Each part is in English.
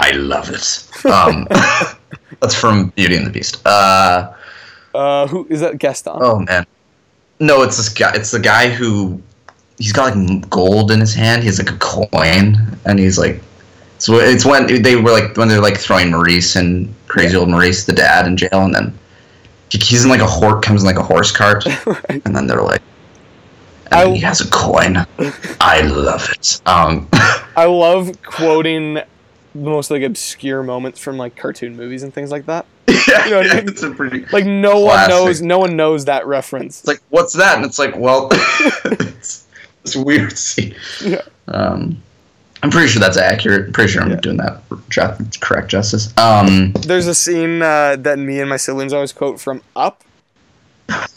I love it. Um, that's from Beauty and the Beast. Uh, Uh, who is that? Gaston. oh man, no, it's this guy. It's the guy who he's got like gold in his hand. He has like a coin, and he's like. So it's when they were like when they're like throwing Maurice and crazy old Maurice, the dad, in jail, and then he- he's in like a horse comes in like a horse cart, Right. and then they're like, and I- he has a coin. I love it. Um, I love quoting most like obscure moments from like cartoon movies and things like that. yeah, You know what I mean? it's a pretty. Like no Classic. one knows. No one knows that reference. It's like, what's that? And it's like, well, it's, weird. to See, Yeah. um, I'm pretty sure that's accurate. I'm pretty sure I'm Yeah. doing that correct justice. Um, There's a scene uh, that me and my siblings always quote from Up,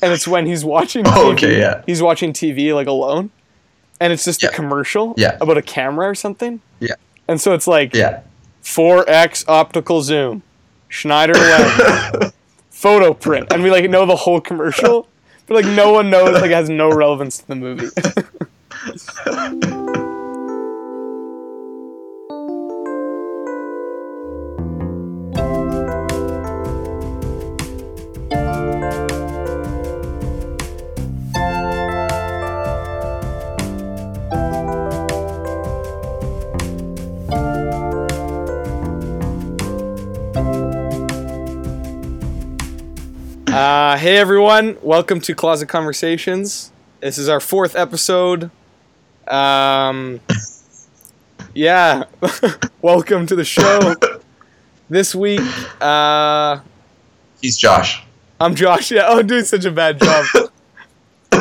and it's when he's watching. TV. Oh, okay, yeah. He's watching TV like alone, and it's just Yeah. a commercial Yeah. about a camera or something. Yeah. And so it's like yeah. 4x optical zoom, Schneider lens, photo print, and we like know the whole commercial, but like no one knows. Like it has no relevance to the movie. Uh, hey everyone, welcome to Closet Conversations. This is our fourth episode. Um, yeah, welcome to the show. This week, uh, He's Josh. I'm Josh. Yeah, oh, doing such a bad job.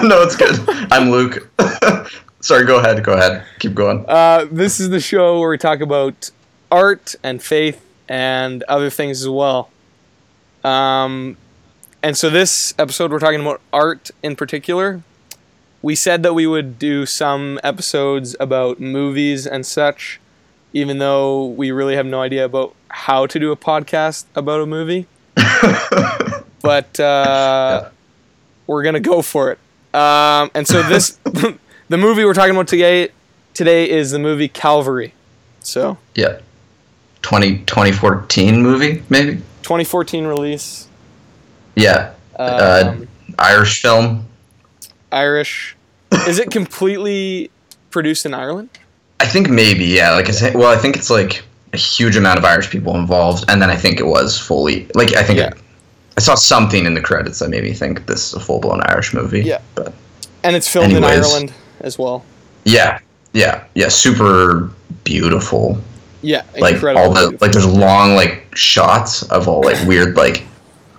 no, it's good. I'm Luke. Sorry, go ahead. Go ahead. Keep going. Uh, this is the show where we talk about art and faith and other things as well. Um, and so this episode, we're talking about art in particular. We said that we would do some episodes about movies and such, even though we really have no idea about how to do a podcast about a movie. but uh, Yeah. we're gonna go for it. Um, and so this, the movie we're talking about today, today is the movie Calvary. So yeah. 20, 2014 movie, maybe? 2014 release. Yeah. Um, Uh, Irish film. Irish. Is it completely produced in Ireland? I think maybe, yeah. Like I said, well, I think it's like a huge amount of Irish people involved, and then I think it was fully like I think Yeah. it, I saw something in the credits that made me think this is a full blown Irish movie. Yeah. but And it's filmed in Ireland as well. yeah, yeah, yeah. Super beautiful. Yeah, Like all the like, there's long like shots of all like weird like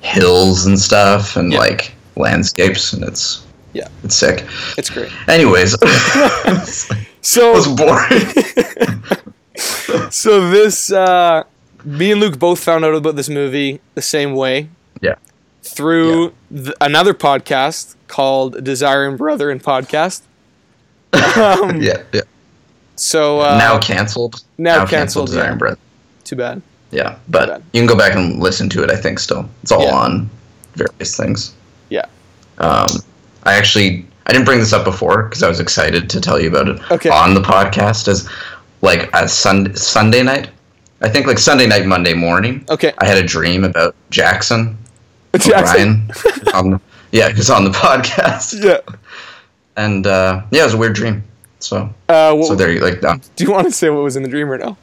hills and stuff and Yeah. like landscapes, and it's Yeah. it's sick. it's great. Anyways, it So was boring. so this uh, me and Luke both found out about this movie the same way yeah. through th- another podcast called Desiring Brother and Podcast. Um, Yeah, yeah. So uh, now canceled. now canceled, Desiring yeah. Breath. too bad. Yeah, but you can go back and listen to it. I think still, it's all Yeah. on various things. Yeah. Um, I actually I didn't bring this up before because I was excited to tell you about it Okay. on the podcast as like a Sun Sunday night. I think like Sunday night, Monday morning. Okay. I had a dream about Jackson. Jackson. O'Brien on yeah, was on the podcast, Yeah. and uh, yeah, it was a weird dream. So, Uh, what, so there, you like, uh, do you want to say what was in the dream or no?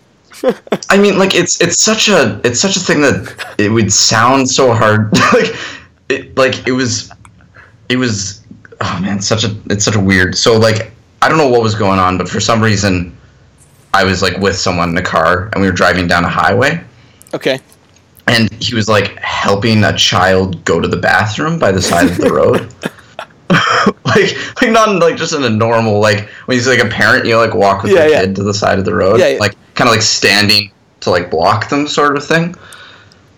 I mean, like it's it's such a it's such a thing that it would sound so hard. like it like it was it was oh man, such a it's such a weird. So like I don't know what was going on, but for some reason I was like with someone in a car and we were driving down a highway Okay. and he was like helping a child go to the bathroom by the side of the road. like like not like just in a normal like when he's like a parent you know like walk with Yeah, your yeah. kid to the side of the road Yeah, like kind of like standing to like block them sort of thing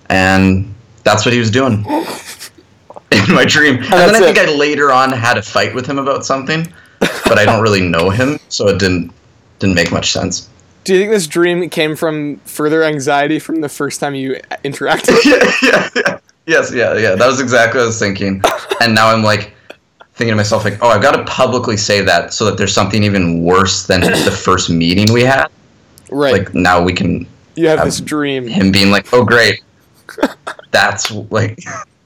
and that's what he was doing in my dream and, then i think i later on had a fight with him about something but i don't really know him so it didn't didn't make much sense Do you think this dream came from further anxiety from the first time you uh, interacted? yeah, yeah, yeah. Yes, yeah, yeah. That was exactly what I was thinking. And now I'm like thinking to myself, like, oh, I've got to publicly say that so that there's something even worse than the first meeting we had. right. Like now we can You have Um, this dream. him being like, "Oh, great, that's like."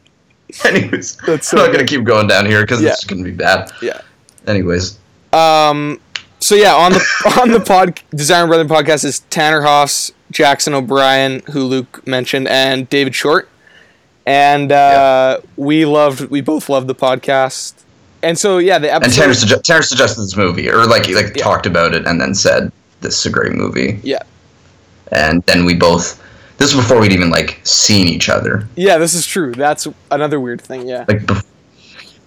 Anyways, That's I'm so not gonna keep going down here because Yeah. it's gonna be bad. Yeah. Anyways, Um. So yeah, on the on the pod Design Brother podcast is Tanner Hoffs, Jackson O'Brien, who Luke mentioned, and David Short. And uh, we loved, we both loved the podcast. And so yeah, the and episode. Tanner, sugge- Tanner suggested this movie, or like like Yeah. talked about it, and then said, "This is a great movie." yeah, And then we both. This is before we'd even like seen each other, yeah, this is true. That's another weird thing. Yeah. like bef-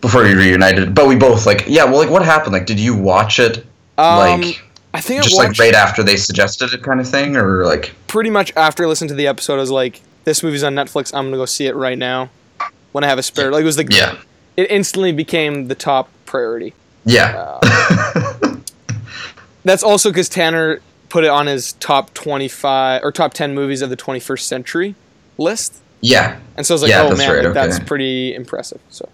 before we reunited. But we both like, yeah. Well, like, what happened? Like, did you watch it? Um, like, I think just I like right after they suggested it, kind of thing, or like, pretty much after I listened to the episode. I was like, "This movie's on Netflix. I'm gonna go see it right now." When I have a spare, like it was like yeah, it instantly became the top priority. yeah, uh, That's also because Tanner put it on his top 25 or top 10 movies of the 21st century list. yeah. And so I was like, Yeah, oh that's man, right, like, that's pretty impressive. So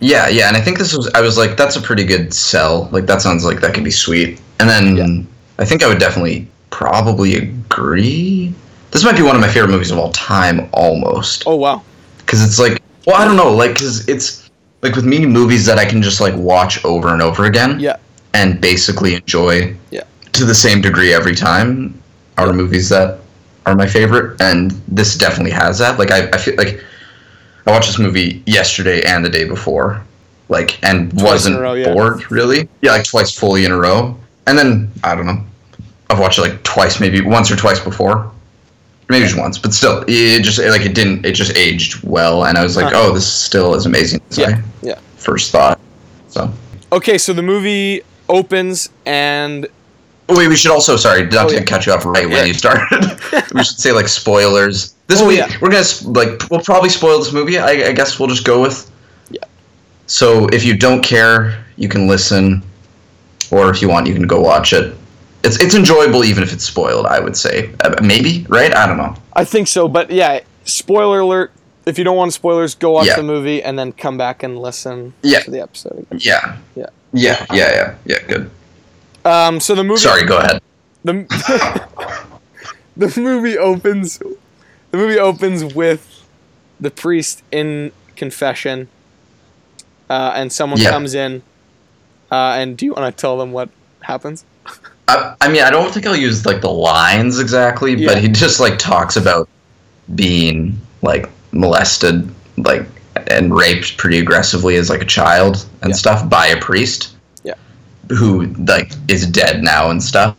Yeah, yeah, and I think this was. I was like, that's a pretty good sell. Like that sounds like that could be sweet. And then Yeah. I think I would definitely probably agree. This might be one of my favorite movies of all time, almost, oh wow, because it's like, well, I don't know, like, because it's like with me movies that I can just like watch over and over again, yeah, and basically enjoy, Yeah. to the same degree every time. Are movies that are my favorite, and this definitely has that. Like I, I feel like I watched this movie yesterday and the day before, like, and Twice wasn't row, yeah. bored really. Yeah, like twice fully in a row, and then I don't know. I've watched it like twice, maybe once or twice before, maybe just once, but still, it just like it didn't. It just aged well, and I was like, Huh. oh, this is still as amazing as Yeah, I yeah. first thought. So. Okay, so the movie opens and Oh, Wait, we should also sorry not Oh, to yeah. cut you off right Yeah. when you started. we should say like spoilers. This Oh, movie, yeah. we're gonna like we'll probably spoil this movie. I, I guess we'll just go with. Yeah. So if you don't care, you can listen, or if you want, you can go watch it. It's it's enjoyable even if it's spoiled. I would say uh, maybe right. I don't know. I think so, but yeah, spoiler alert. If you don't want spoilers, go watch Yeah. the movie and then come back and listen Yeah. to the episode. Again. Yeah. Yeah. Yeah. Yeah. Yeah. Yeah. Good. Um, so the movie Sorry. Go ahead. the the movie opens the movie opens with the priest in confession uh, and someone Yeah. comes in uh, and do you want to tell them what happens I, I mean, I don't think I'll use like the lines exactly, Yeah. but he just like talks about being like molested, like and raped pretty aggressively as like a child and Yeah. stuff by a priest. Yeah. Who like is dead now and stuff,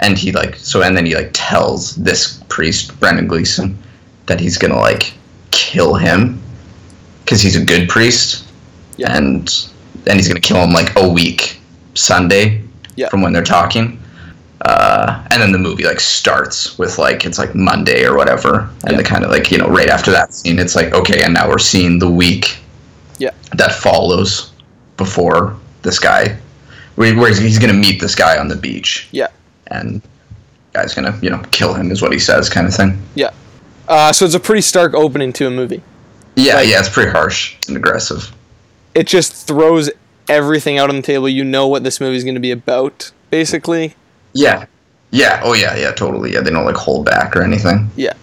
and he like so and then he like tells this priest Brendan Gleeson that he's gonna like kill him because he's a good priest, Yeah. and and he's gonna kill him like a week Sunday Yeah. from when they're talking. Uh, and then the movie like starts with like it's like Monday or whatever, and Yeah. the kind of like you know right after that scene, it's like okay, and now we're seeing the week Yeah. that follows before this guy, where he's gonna meet this guy on the beach, yeah and guy's gonna you know kill him is what he says, kind of thing. yeah uh, so it's a pretty stark opening to a movie Yeah, Like- yeah, it's pretty harsh and aggressive. it just throws everything out on the table you know what this movie is going to be about basically Yeah, yeah, oh yeah, yeah, totally. Yeah, they don't like hold back or anything. Yeah.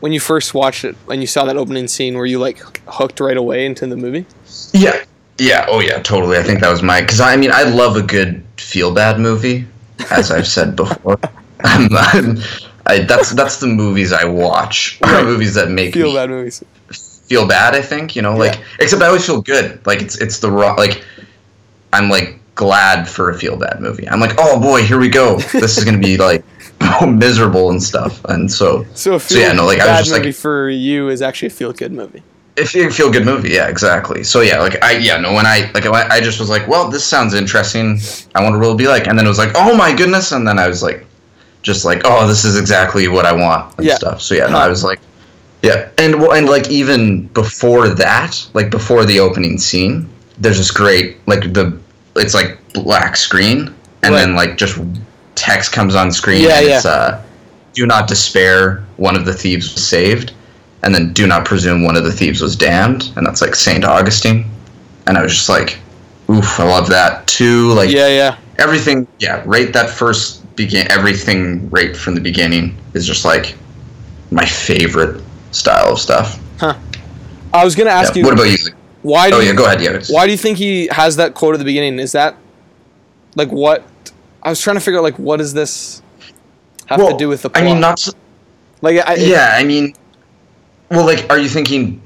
When you first watched it and you saw that opening scene were you like hooked right away into the movie Yeah. Yeah. Oh, yeah. Totally. I think that was my because I mean I love a good feel bad movie, as I've said before. I'm, I'm, I, that's that's the movies I watch. Right. movies that make feel me bad movies feel bad. I think you know, like Yeah. except I always feel good. Like it's it's the wrong. Like I'm like glad for a feel bad movie. I'm like, oh boy, here we go. This is gonna be like miserable and stuff. And so so So, yeah, no, like, I was just, like- for you is actually a feel good movie if you feel good movie yeah exactly so yeah like i yeah no when i like I I just was like well this sounds interesting i wonder what it'll be like and then it was like oh my goodness and then i was like just like oh this is exactly what i want and Yeah. stuff so yeah no i uh-huh. was like yeah and well, and like even before that like before the opening scene there's this great like the it's like black screen and Right. then like just text comes on screen Yeah, and yeah. it's uh do not despair one of the thieves was saved and then do not presume one of the thieves was damned and that's like saint augustine and i was just like oof i love that too like yeah yeah everything yeah right that first begin everything right from the beginning is just like my favorite style of stuff. Huh. I was gonna ask Yeah. you What about you? Why do Oh you, go ahead. Yeah. why do you think he has that quote at the beginning? Is that like what I was trying to figure out like what does this have Well, to do with the I mean, not. like I, yeah, I mean, well, like, are you thinking?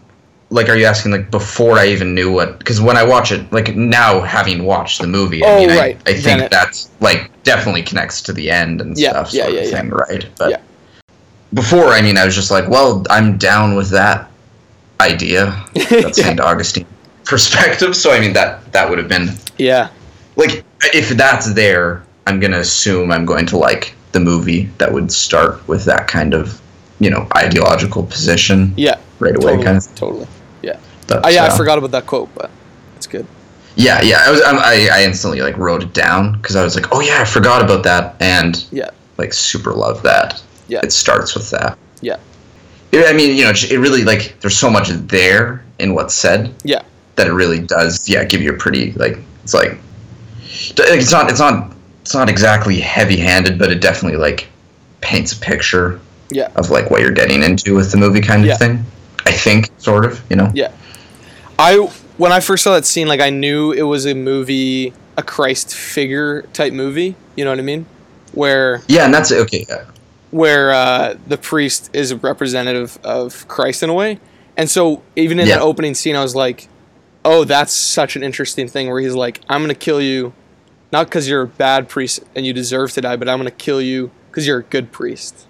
Like, are you asking like before I even knew what? Because when I watch it, like now having watched the movie, I Oh, mean, right. I, Then think it- that's like definitely connects to the end and Yeah, stuff. yeah, sort yeah, of yeah. thing, right? But Yeah. before, I mean, I was just like, well, I'm down with that idea. That Saint Augustine perspective. So I mean, that that would have been yeah, like if that's there, I'm gonna assume I'm going to like the movie that would start with that kind of you know ideological position yeah, right away, totally, kind of. totally. But, Oh, yeah, I uh, forgot about that quote, but it's good. Yeah, yeah. I was I I instantly like wrote it down because I was like, oh yeah, I forgot about that, and Yeah. like super love that. Yeah. it starts with that. Yeah. I mean, you know, it really like there's so much there in what's said. Yeah. That it really does, yeah, give you a pretty like it's like it's not it's not it's not exactly heavy-handed, but it definitely like paints a picture. Yeah. Of like what you're getting into with the movie, kind of Yeah. thing. I think, sort of, you know. Yeah. I when I first saw that scene, like I knew it was a movie, a Christ figure type movie. You know what I mean? Where Yeah, and that's okay. Where uh, the priest is a representative of Christ in a way, and so even in Yeah. that opening scene, I was like, "Oh, that's such an interesting thing." Where he's like, "I'm gonna kill you, not because you're a bad priest and you deserve to die, but I'm gonna kill you because you're a good priest."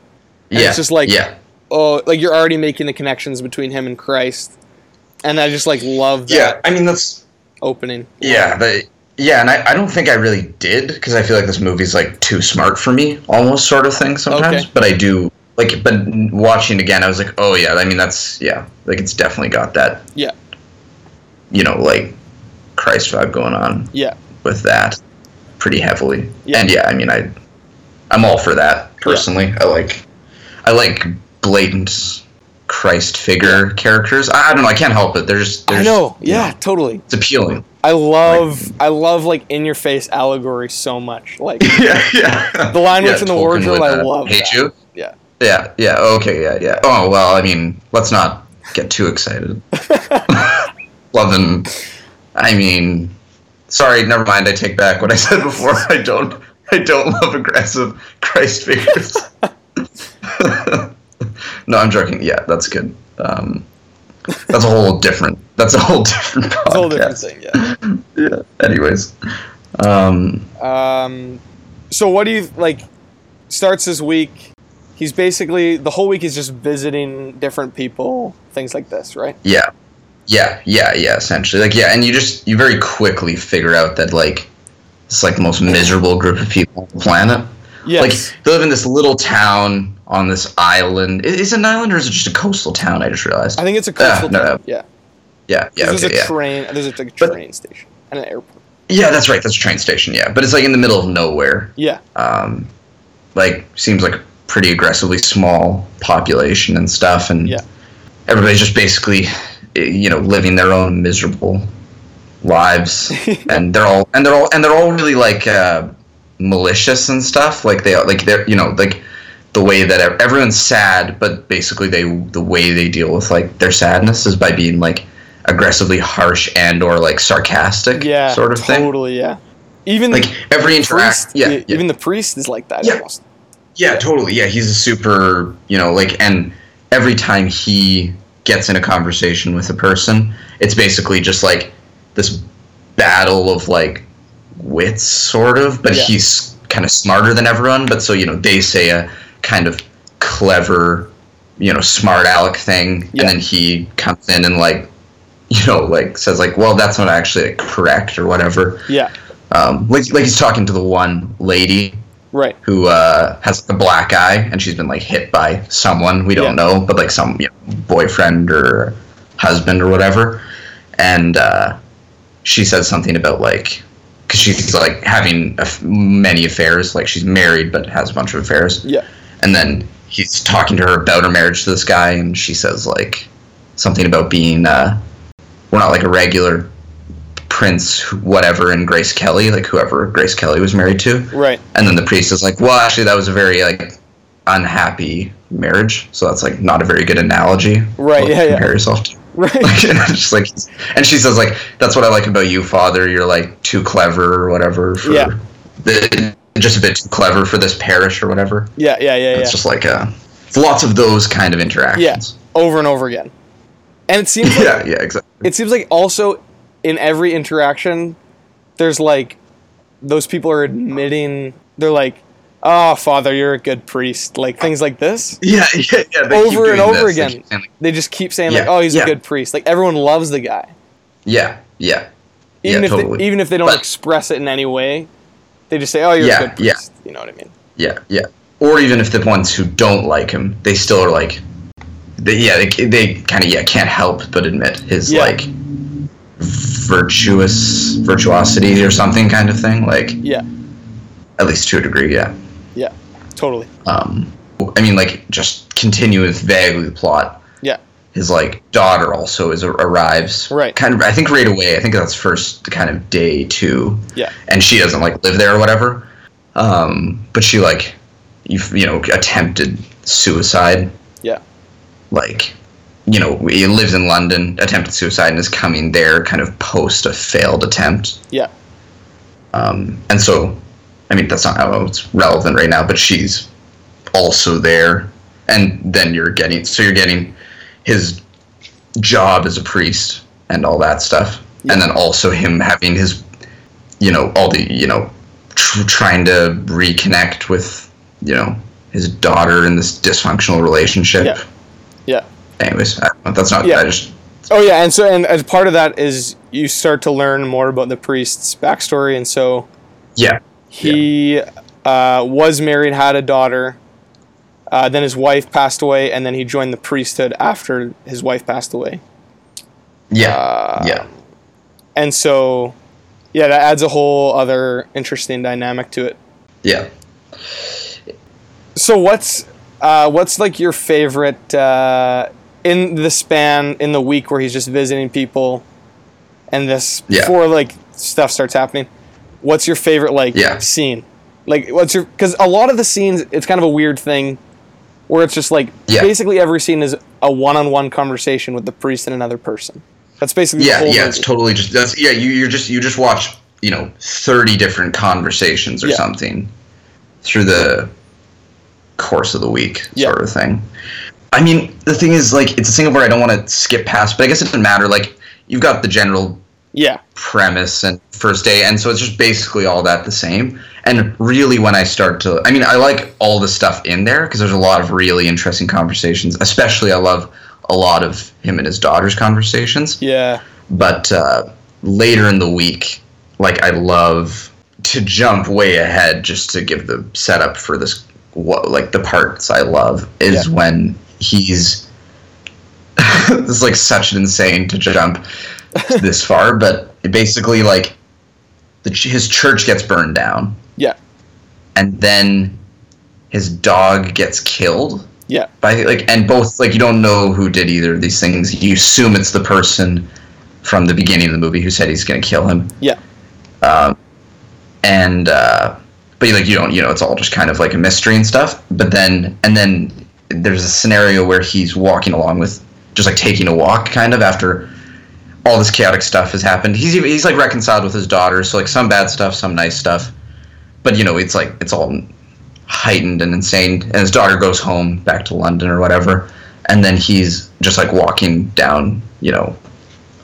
And yeah. it's just like- yeah. Oh, like you're already making the connections between him and Christ, and I just like love that Yeah, I mean that's opening. yeah, but yeah, and I, I don't think I really did because I feel like this movie's like too smart for me, almost sort of thing sometimes. Okay. But I do like, but watching again, I was like, oh yeah, I mean that's yeah, like it's definitely got that Yeah. you know like Christ vibe going on Yeah. with that pretty heavily. Yeah. And yeah, I mean I I'm all for that personally. I like I like blatant Christ figure characters. I, I don't know. I can't help it. They're I just, know. you Yeah, totally. it's appealing. I love I love like in your face allegory so much. Like yeah, yeah. The line yeah, in the Tolkien wardrobe, would, I love Hate that. you. Yeah. Yeah. Yeah. Okay. Yeah. Yeah. Oh well. I mean, let's not get too excited. love Loving. I mean, sorry. Never mind. I take back what I said before. I don't. I don't love aggressive Christ figures. no, I'm joking. Yeah, that's good. Um, that's a whole different. That's a whole different podcast. it's a whole different thing, yeah. Yeah. Anyways. Um, Um so what do you like starts this week he's basically the whole week is just visiting different people, things like this, right? Yeah. Yeah, yeah, yeah, essentially. Like yeah, and you just you very quickly figure out that like it's like the most miserable group of people on the planet. Yes. Like they live in this little town on this island. Is it an island or is it just a coastal town? I just realized. I think it's a coastal no, town. no. Yeah. Yeah, yeah, there's okay, a yeah. train there's a, like a But- train station and an airport. Yeah, that's right. That's a train station. Yeah, but it's like in the middle of nowhere. Yeah. Um, like seems like a pretty aggressively small population and stuff, and Yeah. everybody's just basically, eh, you know, living their own miserable lives, and they're all and they're all and they're all really like uh, malicious and stuff. Like they like they're you know like the way that everyone's sad, but basically they the way they deal with like their sadness is by being like aggressively harsh and or like sarcastic Yeah. sort of thing. totally, yeah. Even Like every interact, yeah, yeah. even the priest is like that Yeah. almost. Yeah, totally. Yeah, he's a super, you know, like, and every time he gets in a conversation with a person, it's basically just like this battle of like wits, sort of. But Yeah. he's kind of smarter than everyone. But so, you know, they say a kind of clever, you know, smart aleck thing, Yeah. and then he comes in and like, you know, like says like, well, that's not actually like, correct or whatever. Yeah. Um, like, like he's talking to the one lady Right. who uh, has a black eye and she's been like hit by someone we don't Yeah. know, but like some you know, boyfriend or husband or whatever, and uh, she says something about like because she's like having a f- many affairs, like she's married but has a bunch of affairs, Yeah. And then he's talking to her about her marriage to this guy, and she says like something about being uh, we're not like a regular Prince whatever and Grace Kelly, like whoever Grace Kelly was married to. Right. And then the priest is like, well, actually, that was a very like unhappy marriage, so that's like not a very good analogy. Right, yeah, yeah. Compare yourself to. Right. Like, and just like, and she says like, that's what I like about you, Father. You're like too clever or whatever. For Yeah. The, just a bit too clever for this parish or whatever. Yeah, yeah, yeah, yeah. It's just like uh, lots of those kind of interactions. Yeah, Over and over again. And it seems like Yeah, yeah, exactly. it seems like also in every interaction there's like those people are admitting they're like oh father you're a good priest like things like this Yeah, yeah, yeah. they over and over this. Again saying, like, they just keep saying like oh he's yeah. a good priest like everyone loves the guy Yeah, yeah. even yeah, if totally. they, even if they don't But- express it in any way they just say oh you're Yeah, a good yeah. you know what i mean Yeah, yeah. Or even if the ones who don't like him, they still are like, they, yeah, they, they kind of yeah can't help but admit his Yeah. like virtuous virtuosity or something kind of thing. Like yeah at least to a degree, yeah. yeah totally Um, I mean, like just continue with vaguely the plot. His like daughter also is arrives Right. kind of I think right away. I think that's first kind of day two. yeah and she doesn't like live there or whatever. Um, but she like you you know attempted suicide. yeah Like you know he lives in London, attempted suicide, and is coming there kind of post a failed attempt. yeah Um, and so, I mean that's not how it's relevant right now, but she's also there, and then you're getting so you're getting his job as a priest and all that stuff, Yeah. and then also him having his, you know, all the you know, tr- trying to reconnect with you know his daughter in this dysfunctional relationship. Yeah. yeah Anyways, I, that's not. Yeah. I just Oh yeah, and so and as part of that is you start to learn more about the priest's backstory, and so yeah he uh, was married, had a daughter. Uh, then his wife passed away, and then he joined the priesthood after his wife passed away. yeah Uh, yeah And so, yeah, that adds a whole other interesting dynamic to it. yeah. So what's uh, what's like your favorite uh, in the span in the week where he's just visiting people, and this Yeah. before like stuff starts happening? What's your favorite like Yeah. scene? Like what's your because a lot of the scenes it's kind of a weird thing where it's just like Yeah. basically every scene is a one-on-one conversation with the priest and another person. That's basically yeah the whole yeah movie. it's totally just that's yeah you you're just you just watch you know 30 different conversations or Yeah. something through the course of the week Yeah. sort of thing i mean the thing is like it's a single where i don't want to skip past but i guess it doesn't matter like you've got the general yeah premise and first day and so it's just basically all that the same and really when i start to i mean i like all the stuff in there because there's a lot of really interesting conversations especially i love a lot of him and his daughter's conversations yeah but uh, later in the week, like I love to jump way ahead just to give the setup for this. What like the parts I love is Yeah. when he's. this is like such an insane to jump this far, but basically like the his church gets burned down, yeah. And then his dog gets killed. Yeah. By like and both like you don't know who did either of these things. You assume it's the person from the beginning of the movie who said he's going to kill him. Yeah. Um, and uh, but like you don't you know it's all just kind of like a mystery and stuff. But then and then there's a scenario where he's walking along with just like taking a walk kind of after all this chaotic stuff has happened. He's he's like reconciled with his daughter so like some bad stuff some nice stuff. But you know it's like it's all heightened and insane. And his daughter goes home back to london or whatever and then he's just like walking down you know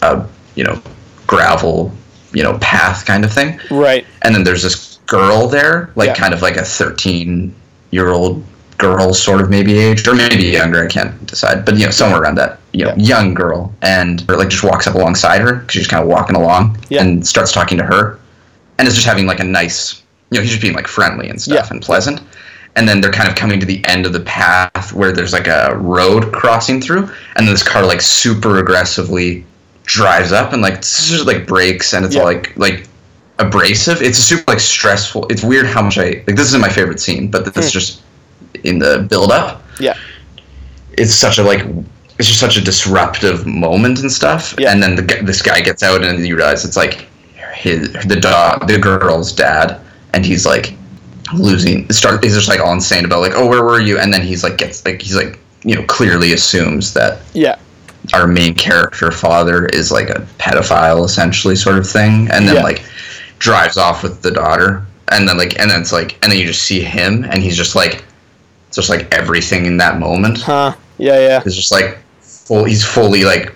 a you know gravel you know path kind of thing. Right. And then there's this girl there like Yeah. kind of like a 13 year old girl sort of maybe age or maybe younger i can't decide but you know somewhere around that you know young girl and or like just walks up alongside her because she's kind of walking along Yeah. and starts talking to her and is just having like a nice you know he's just being like friendly and stuff Yeah. and pleasant and then they're kind of coming to the end of the path where there's like a road crossing through and then this car like super aggressively drives up and like just like brakes and it's Yeah. all like like abrasive it's a super like stressful it's weird how much i like this isn't my favorite scene but this is Hmm. just in the build up Yeah. it's such a like it's just such a disruptive moment and stuff Yeah. and then the, this guy gets out and you realize it's like his the dog the girl's dad, and he's like losing start he's just like all insane about like oh where were you and then he's like gets like he's like you know clearly assumes that Yeah. our main character father is like a pedophile essentially sort of thing and then Yeah. like drives off with the daughter and then like and then it's like and then you just see him and he's just like just like everything in that moment Huh. Yeah. Yeah. is just like full he's fully like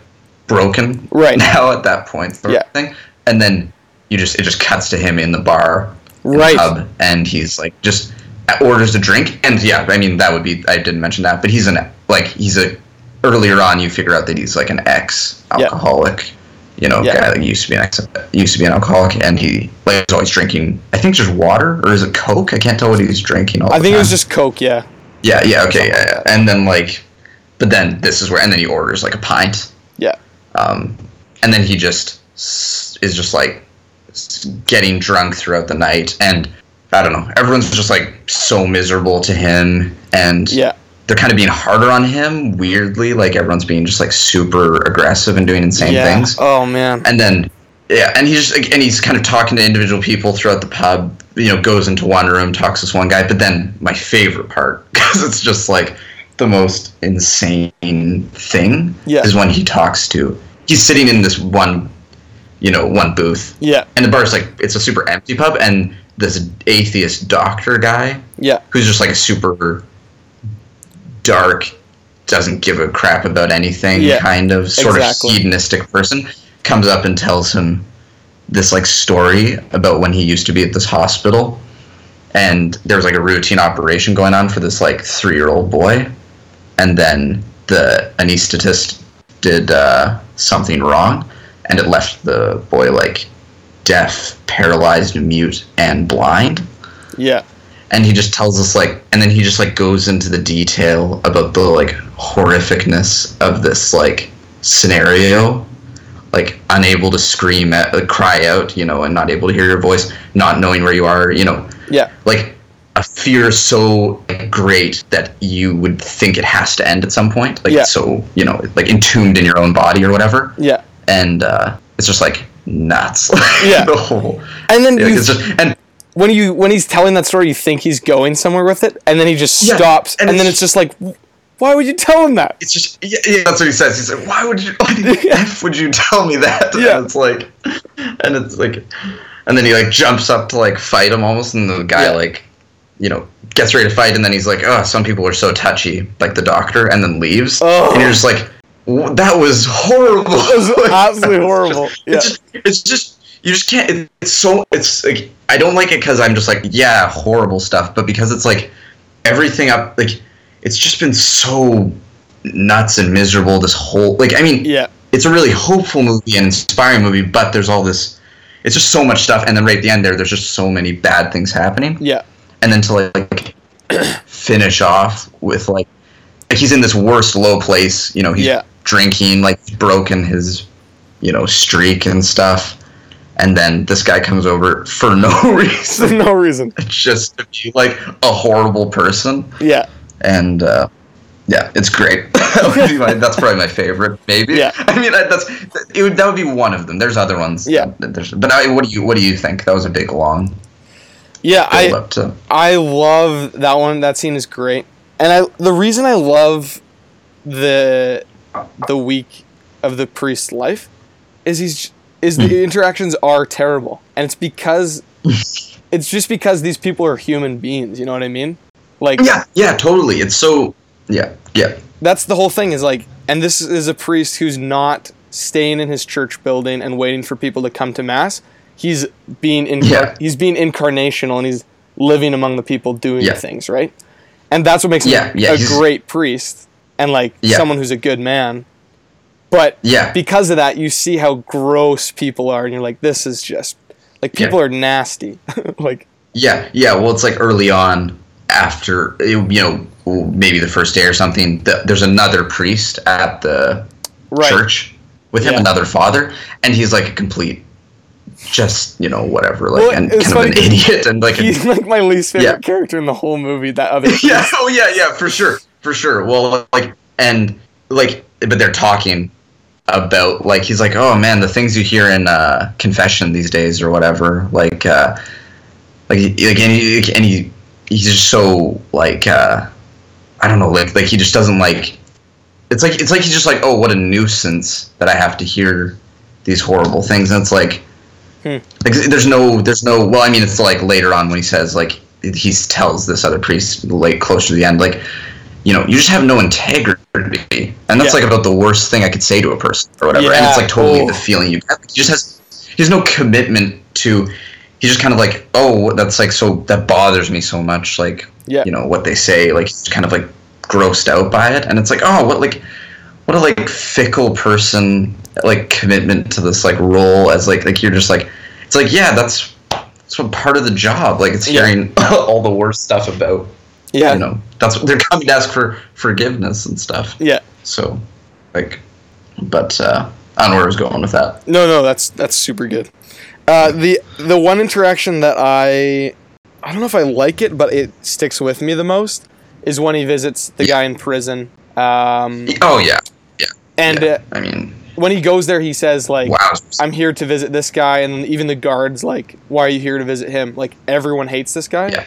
broken Right. now at that point Yeah. thing and then you just it just cuts to him in the bar in the Right. pub, and he's like just uh, orders a drink and yeah i mean that would be i didn't mention that but he's an like he's a earlier on you figure out that he's like an ex alcoholic you know Yeah. guy that used to be an ex used to be an alcoholic and he like is always drinking i think just water or is it coke i can't tell what he was drinking all I think it was just Coke. Yeah. Yeah yeah okay yeah, yeah and then like but then this is where and then he orders like a pint Yeah. um, and then he just is just like getting drunk throughout the night and i don't know everyone's just like so miserable to him and Yeah. they're kind of being harder on him weirdly like everyone's being just like super aggressive and doing insane yeah. things Oh man. and then yeah and he's just and he's kind of talking to individual people throughout the pub you know goes into one room talks to this one guy but then my favorite part because it's just like the most insane thing Yeah. is when he talks to he's sitting in this one you know one booth Yeah. and the bar's like it's a super empty pub and this atheist doctor guy Yeah. who's just like a super dark, doesn't give a crap about anything Yeah, kind of sort exactly. of hedonistic person comes up and tells him this like story about when he used to be at this hospital. And there was like a routine operation going on for this like three year old boy. And then the anesthetist did uh, something wrong. And it left the boy like deaf paralyzed mute and blind. Yeah. and he just tells us like and then he just like goes into the detail about the like horrificness of this like scenario like unable to scream at like, cry out you know and not able to hear your voice not knowing where you are you know Yeah. like a fear so great that you would think it has to end at some point like Yeah. so you know like entombed in your own body or whatever Yeah. and uh it's just like nuts Yeah. the whole And then like, you, just and when you when he's telling that story, you think he's going somewhere with it, and then he just Yeah, stops, and, and then it's- it's just like, why would you tell him that? it's just yeah, yeah, that's what he says. He's like, "Why would you? Why the Yeah. f would you tell me that?" Yeah. And it's like, and it's like, and then he like jumps up to like fight him almost, and the guy Yeah. like, you know, gets ready to fight, and then he's like, "Oh, some people are so touchy," like the doctor, and then leaves, Oh. and you're just like, "That was horrible." It was absolutely horrible. Yeah. It's just, it's just, you just can't. it- It's so, it's like, I don't like it because I'm just like, yeah, horrible stuff, but because it's like everything up, like, it's just been so nuts and miserable. This whole, like, I mean, Yeah. it's a really hopeful movie and inspiring movie, but there's all this. It's just so much stuff, and then right at the end there, there's just so many bad things happening, Yeah. and then to like finish off with like, like he's in this worst low place. You know, he's Yeah. drinking, like he's broken his, you know, streak and stuff, and then this guy comes over for no reason, no reason. just to be like a horrible person, Yeah. And uh, yeah, it's great. that would be my, that's probably my favorite, maybe. Yeah. I mean, that- that's it would, that would be one of them. There's other ones. Yeah. There's, but I, what do you what do you think? That was a big long Yeah. I to. I love that one. That scene is great, and I the reason I love the the week of the priest's life is he's is the interactions are terrible, and it's because it's just because these people are human beings. You know what I mean? Like oh, Yeah, yeah, totally. It's so yeah, yeah, that's the whole thing is like and this is a priest who's not staying in his church building and waiting for people to come to mass he's being incar- Yeah. he's being incarnational and he's living among the people doing Yeah. things right and that's what makes him Yeah, yeah, a great priest and like Yeah. someone who's a good man but yeah. because of that you see how gross people are and you're like this is just like people are nasty like Yeah, yeah. Well, it's like early on, after you know, maybe the first day or something. th there's another priest at the right church with him, Yeah. another father, and he's like a complete, just you know, whatever, like, Well, and kind of an idiot, and like, a, he's like my least favorite Yeah. character in the whole movie that other yeah, oh yeah, yeah, for sure, for sure. Well, like, and like, but they're talking about like he's like, oh man, the things you hear in uh, confession these days or whatever, like uh, like like and he, and he he's just so like uh, I don't know, like like he just doesn't like. It's like it's like he's just like, oh, what a nuisance that I have to hear these horrible things, and it's like. Hmm. Like there's no, there's no. Well, I mean, it's like later on when he says like he tells this other priest like close to the end, like you know, you just have no integrity, and that's Yeah. like about the worst thing I could say to a person or whatever. And it's like totally Oh. the feeling you get. He just has, he has no commitment to. He's just kind of like, oh, that's like so that bothers me so much. Like, Yeah. you know what they say. Like he's kind of like grossed out by it, and it's like, oh, what like, what a like fickle person like commitment to this like role as like like you're just like, it's like yeah, that's that's what part of the job. Like it's Yeah. hearing all the worst stuff about Yeah. you know that's what they're coming to ask for forgiveness and stuff Yeah. so like but uh i don't know where i was going with that No, no, that's that's super good. Uh, the the one interaction that I I don't know if I like it, but it sticks with me the most is when he visits the Yeah. guy in prison. Um, oh yeah and yeah. uh, i mean when he goes there, he says like, wow "I'm here to visit this guy," and even the guards like, "Why are you here to visit him?" Like everyone hates this guy Yeah.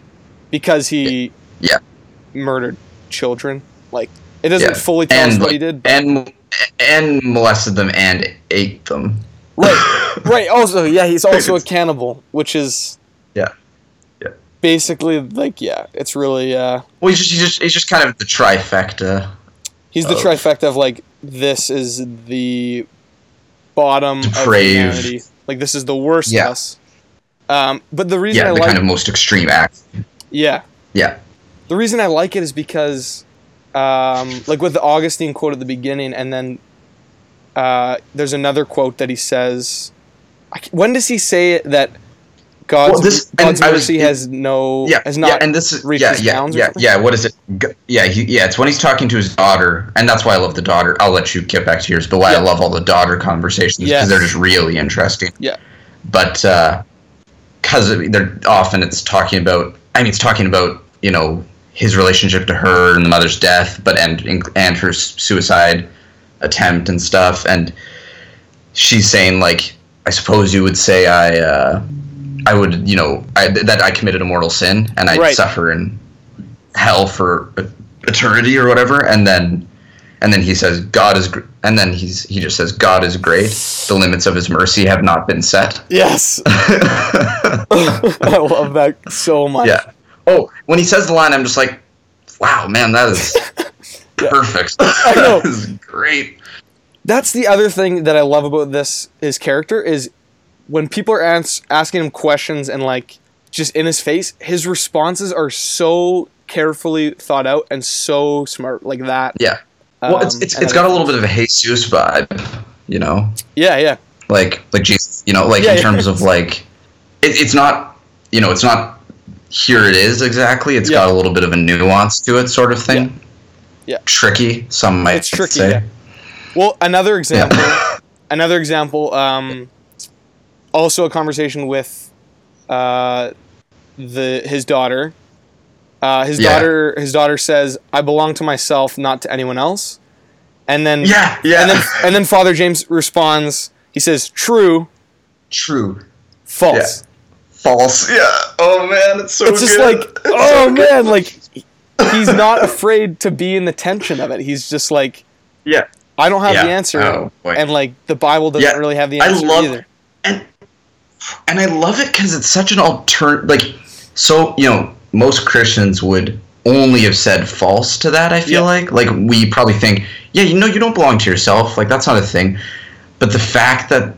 because he Yeah. murdered children. Like it doesn't Yeah. fully tell us and what he did. But, and and molested them and ate them right, right. Also, yeah, he's also a cannibal, which is Yeah. Yeah. basically like yeah, it's really uh, well he's just he's just he's just kind of the trifecta he's the Of- trifecta of like this is the bottom of Depraved. humanity. Like this is the worst Yeah. us. Um, but the reason yeah I the like kind of most extreme act yeah yeah The reason I like it is because, um, like with the Augustine quote at the beginning, and then uh, there's another quote that he says. When does he say that God's, Well, this- God's I was- mercy has no yeah, has not yeah, and this is reached yeah, yeah, bounds yeah, yeah. What is it? Yeah, he, yeah. It's when he's talking to his daughter, and that's why I love the daughter. I'll let you get back to yours, but why Yeah. I love all the daughter conversations because Yes. they're just really interesting. Yeah. But because they're often it's talking about. I mean, it's talking about you know his relationship to her and the mother's death, but and and her suicide attempt and stuff, and she's saying like, I suppose you would say I. Uh, I would, you know, I, that I committed a mortal sin and I Right. suffer in hell for eternity or whatever. And then, and then he says, God is, gr-, and then he's he just says, God is great. The limits of His mercy have not been set. Yes. I love that so much. Yeah. Oh, when he says the line, I'm just like, wow, man, that is Perfect. know. that is great. That's the other thing that I love about this his character is when people are ans- asking him questions and like just in his face, his responses are so carefully thought out and so smart like that. Yeah. Well, it's Um, it's, it's I- got a little bit of a Jesus vibe, you know. Yeah, yeah. like like Jesus, you know, like Yeah, in yeah. terms of like, it, it's not, you know, it's not here it is exactly. It's Yeah. got a little bit of a nuance to it, sort of thing. Yeah. Tricky, some might It's tricky, say. yeah. Well, another example, Yeah. another example. Um, also a conversation with uh, the his daughter. Uh, his Yeah. daughter, his daughter says, "I belong to myself, not to anyone else." And then, yeah, yeah. and then, and then Father James responds. He says, "True, True. false." False. Yeah. Oh man, it's so It's just good. like, oh so good. man, like he's not afraid to be in the tension of it. He's just like, Yeah. I don't have Yeah. the answer, Oh, and like the Bible doesn't Yeah. really have the I answer love- either. and and I love it because it's such an altern like so you know most Christians would only have said false to that. I feel Yeah. like like we probably think yeah you know you don't belong to yourself like that's not a thing, but the fact that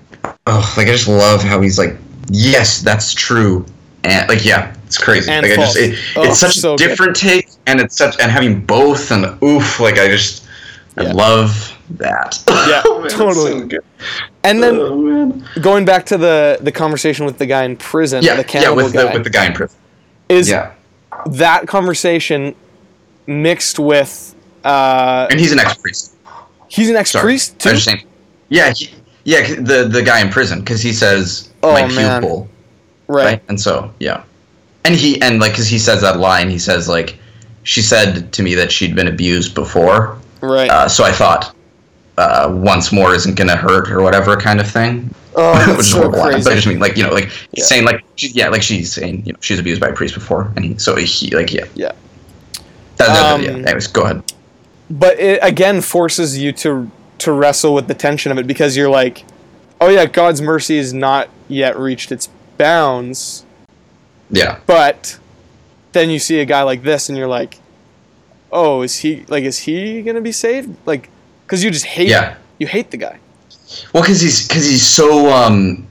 oh like I just love how he's like yes that's true and like yeah it's crazy And like I just it, Oh, it's such so a good. different take and it's such and having both and oof like I just I Yeah. love that Yeah, man, totally. so good. And then Oh, going back to the the conversation with the guy in prison, yeah the yeah cannibal with the guy, with the guy in prison is yeah that conversation mixed with uh, and he's an ex-priest. he's an ex Sorry, priest I too. was just saying. Yeah, he, yeah, the the guy in prison because he says Oh, my man. pupil, Right. right. And so yeah, and he and like because he says that line, he says like she said to me that she'd been abused before, Right. uh, so I thought uh, once more isn't gonna hurt or whatever kind of thing. Oh, Which is so horrible. crazy. But I just mean like you know like Yeah. saying like she, yeah like she's saying you know she's abused by a priest before and he, so he like yeah Yeah. That, that- Um, yeah. Anyways, go ahead. but it again forces you to to wrestle with the tension of it because you're like, oh yeah, God's mercy has not yet reached its bounds, Yeah. but then you see a guy like this and you're like, oh, is he like is he gonna be saved? Like, because you just hate Yeah. you hate the guy. Well, because he's because he's so um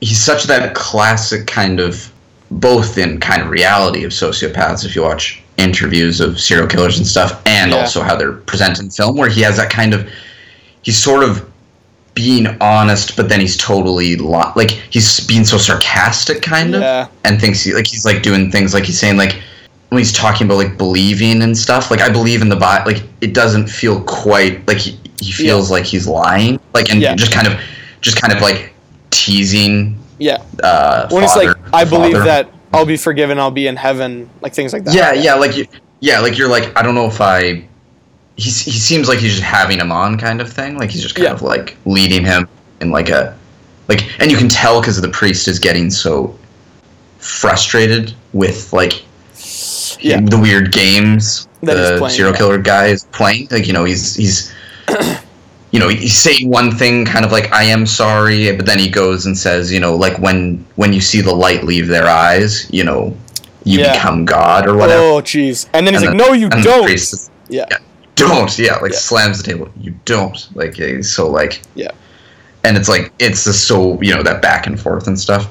he's such that classic kind of both in kind of reality of sociopaths if you watch interviews of serial killers and stuff and Yeah. also how they're presented in film where he has that kind of he's sort of being honest but then he's totally li- like he's being so sarcastic kind of Yeah. and thinks he, like he's like doing things like he's saying like when he's talking about like believing and stuff like i believe in the bible like it doesn't feel quite like he, he feels like he's lying like and Yeah. just kind of just kind of like teasing Yeah. uh When it's like, father- I believe father. that I'll be forgiven, I'll be in heaven, like things like that. yeah yeah like you yeah like you're like i don't know if i he, he seems like he's just having him on kind of thing like he's just kind Yeah. of like leading him in like a like and you can tell because the priest is getting so frustrated with like Yeah. the weird games That the playing, serial killer guy is playing like you know he's he's you know he's saying one thing kind of like i am sorry but then he goes and says you know like when when you see the light leave their eyes you know you Yeah. become god or whatever Oh, jeez. And then he's And like, the- no, you don't. priest Yeah. Yeah. don't yeah like Yeah. slams the table you don't like he's so like Yeah. and it's like it's just so you know that back and forth and stuff.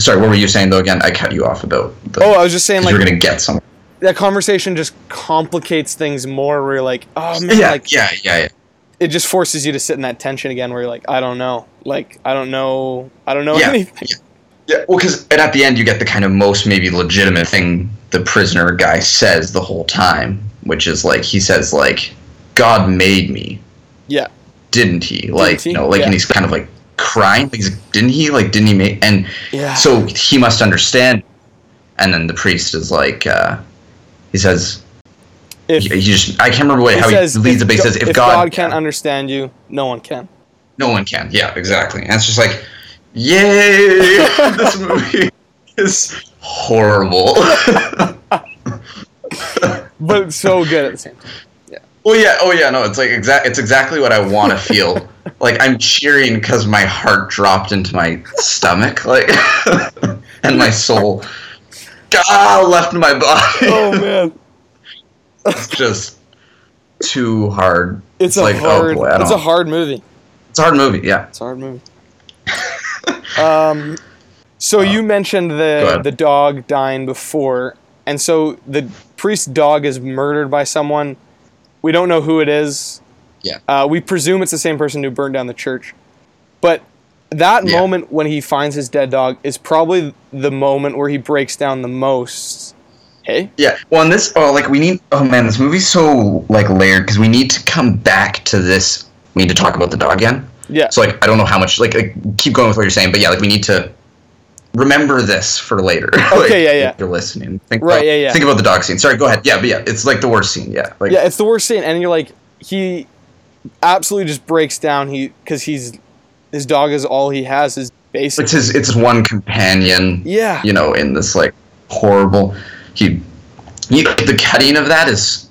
Sorry what were you saying though again i cut you off about the, Oh, I was just saying like, you're gonna get somewhere that conversation just complicates things more where you're like, oh, man, yeah like, yeah yeah yeah it just forces you to sit in that tension again where you're like, I don't know. Like, I don't know. I don't know Yeah. anything. Yeah, well, because and at the end you get the kind of most maybe legitimate thing the prisoner guy says the whole time, which is like he says like, "God made me, Yeah. didn't he?" Like he? you know, like Yeah. and he's kind of like crying. Didn't he? Like, didn't he make? And Yeah. so he must understand. And then the priest is like, uh, he says, if, he, he just I can't remember what, he how says, he leads the base. Go- Says if, if God, can't understand you, no one can. no one can. Yeah, exactly. And it's just like, yay! this movie is horrible. But it's so good at the same time. Well, yeah. Oh, yeah. No, it's like exact. It's exactly what I want to feel. like I'm cheering because my heart dropped into my stomach, like, and my soul, ah, left my body. Oh, man. it's just too hard. It's, a like, hard, oh boy, it's a hard movie. It's a hard movie. Yeah. It's a hard movie. um, so you mentioned Uh, the the dog dying before, and so the priest's dog is murdered by someone. We don't know who it is. Yeah. Uh, we presume it's the same person who burned down the church, but that Yeah. moment when he finds his dead dog is probably the moment where he breaks down the most. Hey, Yeah. Well, in this, oh, like we need. Oh man, this movie's so like layered because we need to come back to this. We need to talk about the dog again. yeah, So like I don't know how much like, like keep going with what you're saying, but yeah, like we need to remember this for later. Like, Okay, yeah, yeah. If you're listening, think Right, about, yeah, yeah. Think about the dog scene. Sorry, go ahead. Yeah, but yeah, it's like the worst scene. Yeah, like yeah, it's the worst scene, and you're like, he absolutely just breaks down. He because he's his dog is all he has is basic. it's his it's his one companion. Yeah. You know, in this like horrible, he, you, the cutting of that is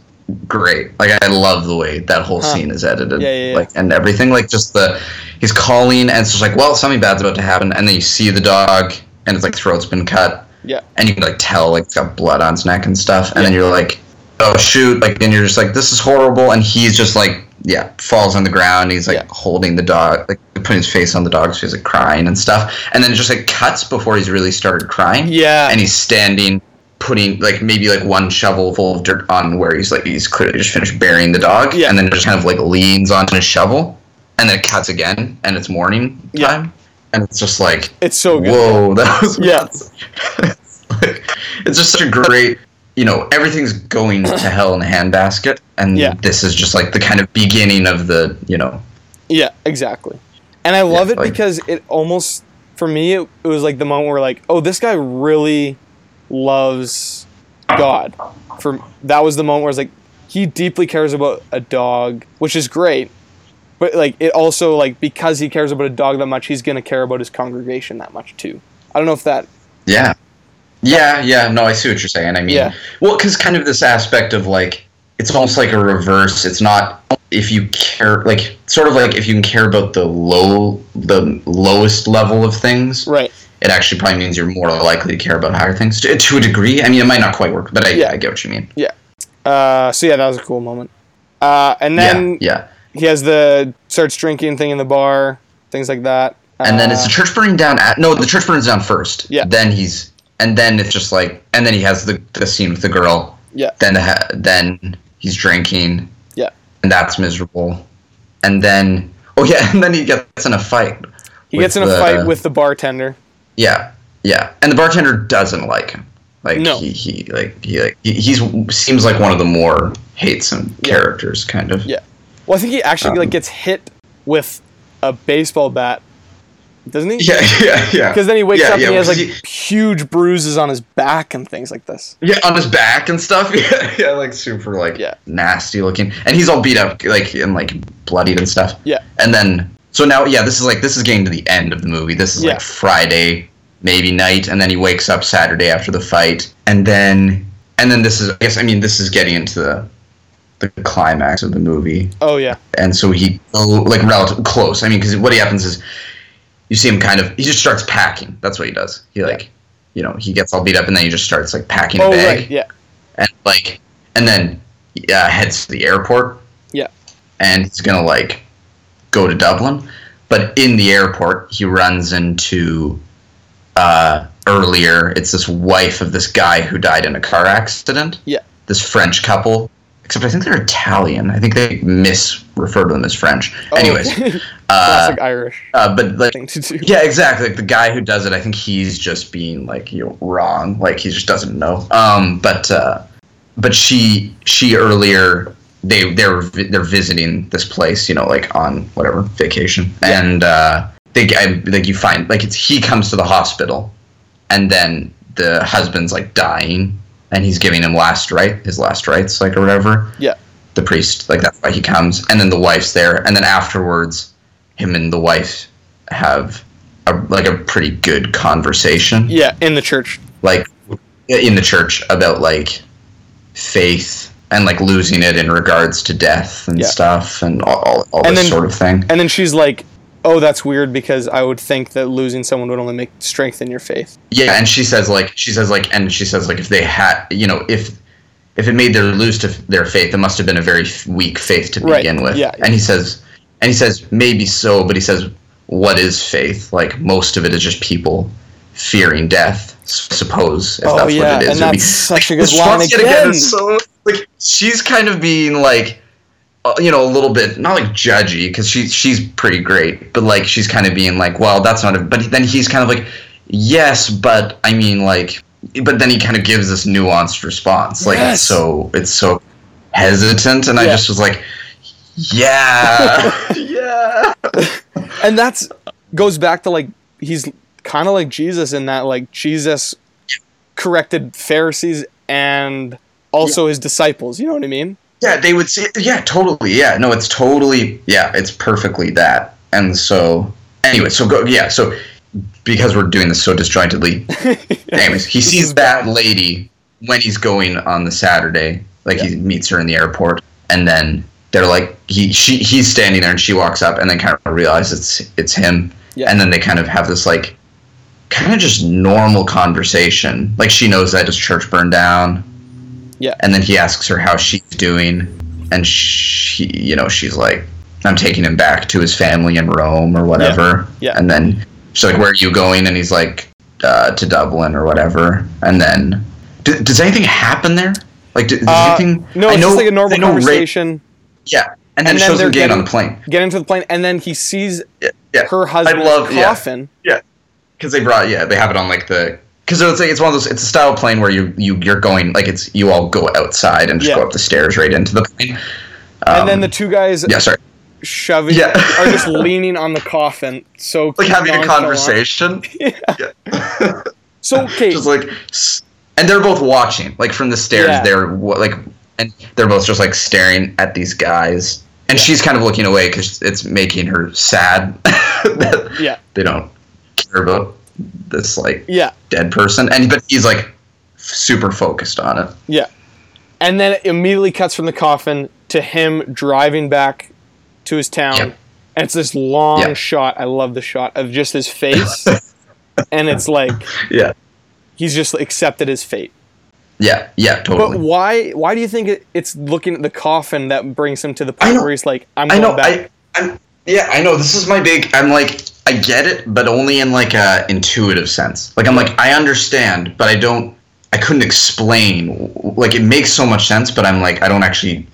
great. Like I love the way that whole Huh. scene is edited. Yeah, yeah, yeah. Like and everything. Like just the he's calling and it's just like well something bad's about to happen and then you see the dog and it's like throat's been cut. Yeah. and you can like tell like it's got blood on its neck and stuff. And then you're like oh shoot. Like and you're just like this is horrible. And he's just like yeah falls on the ground. He's like Yeah. holding the dog like putting his face on the dog so he's like crying and stuff. And then it just like cuts before he's really started crying. Yeah. and he's standing putting like maybe like one shovel full of dirt on where he's like he's clearly just finished burying the dog. Yeah. and then just kind of like leans on his shovel. And then it cuts again. And it's morning Yeah. time and it's just like It's so good. whoa that was Yeah. it's, like, it's just such a great you know everything's going to hell in a handbasket and Yeah. this is just like the kind of beginning of the you know Yeah, exactly. And I love Yeah, it like- because it almost, for me, it, it was like the moment where like, oh, this guy really loves God. For that was the moment where I was like, he deeply cares about a dog, which is great. But like it also like because he cares about a dog that much, he's gonna care about his congregation that much too. I don't know if that. Yeah. Yeah, yeah, no, I see what you're saying. I mean, Yeah. well, because kind of this aspect of like, it's almost like a reverse. It's not if you care, like, sort of like if you can care about the low, the lowest level of things, Right. it actually probably means you're more likely to care about higher things to, to a degree. I mean, it might not quite work, but I, Yeah. I get what you mean. Yeah. Uh, so yeah, that was a cool moment. Uh, and then yeah, yeah. He has the starts drinking thing in the bar, things like that. And then Uh, it's the church burning down. At, no, the church burns down first. Yeah. Then he's, and then it's just like, and then he has the, the scene with the girl. Yeah. Then the, then he's drinking. Yeah. And that's miserable. And then, oh yeah, and then he gets in a fight. he gets in a the- fight with the bartender. Yeah, yeah, and the bartender doesn't like him. Like No. he, he like he like he, he's seems like one of the more hatesome Yeah. characters, kind of. Yeah. Well, I think he actually Um, like gets hit with a baseball bat, doesn't he? Yeah, yeah, yeah. Because then he wakes Yeah, up yeah, and he has like because huge bruises on his back and things like this. Yeah, on his back and stuff. Yeah, yeah, like super like Yeah. nasty looking, and he's all beat up, like and like bloodied and stuff. Yeah. And then so now, yeah, this is like this is getting to the end of the movie. This is Yeah. like Friday, maybe night, and then he wakes up Saturday after the fight, and then and then this is I guess I mean this is getting into the the climax of the movie, Oh yeah. and so he oh, like relative close. I mean, because what happens is you see him kind of he just starts packing. That's what he does. He like. You know, he gets all beat up, and then he just starts like packing a Oh bag right. Yeah. and like and then uh, heads to the airport Yeah. and he's gonna like go to dublin but in the airport he runs into uh, earlier it's this wife of this guy who died in a car accident Yeah. this french couple except i think they're italian i think they misrefer to them as french Oh, anyways okay. uh, classic Irish uh, but like thing to do. yeah, exactly. Like the guy who does it, I think he's just being like you know, wrong. Like he just doesn't know. Um, but uh, but she she earlier they they're they're visiting this place, you know, like on whatever vacation, Yeah. and uh, they I, like you find like it's he comes to the hospital, and then the husband's like dying, and he's giving him last right his last rites, like or whatever. Yeah. The priest, like that's why he comes, and then the wife's there, and then afterwards, him and the wife have a, like a pretty good conversation Yeah, in the church. like in the church about like faith and like losing it in regards to death and Yeah. stuff and all, all, all And this then- sort of thing And then she's like, "Oh, that's weird because I would think that losing someone would only make strengthen your faith." yeah and she says like she says like and she says like if they had you know if if it made them lose to their faith it must have been a very weak faith to Right, begin with yeah. and he says and he says maybe so but he says what is faith like most of it is just people fearing death suppose if Oh, that's yeah, what it is and would be- that's such a good line yet again. so like she's kind of being like Uh, you know a little bit not like judgy because she she's pretty great but like she's kind of being like well that's not a but then he's kind of like yes but i mean like but then he kind of gives this nuanced response like Yes. it's so it's so hesitant and i just was like yeah yeah and that's goes back to like he's kind of like Jesus in that like Jesus corrected Pharisees and also his disciples. You know what I mean? Yeah, they would see. Yeah, totally. Yeah, no, it's totally. Yeah, it's perfectly that. And so, anyway, so go. Yeah, so because we're doing this so disjointedly. Anyways, he sees that lady when he's going on the Saturday. Like he meets her in the airport, and then they're like he she he's standing there, and she walks up, and then kind of realizes it's it's him. Yeah. And then they kind of have this like kind of just normal conversation. Like she knows that his church burned down. Yeah. And then he asks her how she's doing, and she, you know, she's like, "I'm taking him back to his family in Rome or whatever." Yeah. And then she's like, "Where are you going?" And he's like, uh, "To Dublin or whatever." And then, d- does anything happen there? Like, d- does Uh, anything? no, I it's know- just like a normal conversation. yeah. And then And then shows they're him getting on the plane. Get into the plane, and then he sees Yeah. yeah. her husband's love- yeah. coffin. because they brought yeah they have it on like the because it's like it's one of those it's a style plane where you you you're going like it's you all go outside and just Yeah. go up the stairs right into the plane. and then Um, the two guys yeah sorry shoving Yeah. are just leaning on the coffin. So like having a conversation Yeah. So okay, just like and they're both watching like from the stairs Yeah. they're like and they're both just like staring at these guys and she's kind of looking away because it's making her sad that Yeah. they don't care about this like Yeah. dead person, and but he's like super focused on it. Yeah. And then it immediately cuts from the coffin to him driving back to his town. Yeah. And it's this long Yeah. shot. I love the shot of just his face. and it's like Yeah, he's just accepted his fate. yeah, yeah, totally. But why why do you think it, it's looking at the coffin that brings him to the point know- where he's like, I'm I going know. back? I, I'm, yeah, I know. This is my big. I'm like, I get it, but only in like a intuitive sense. Like I'm like, I understand, but I don't. I couldn't explain. Like it makes so much sense, but I'm like, I don't actually.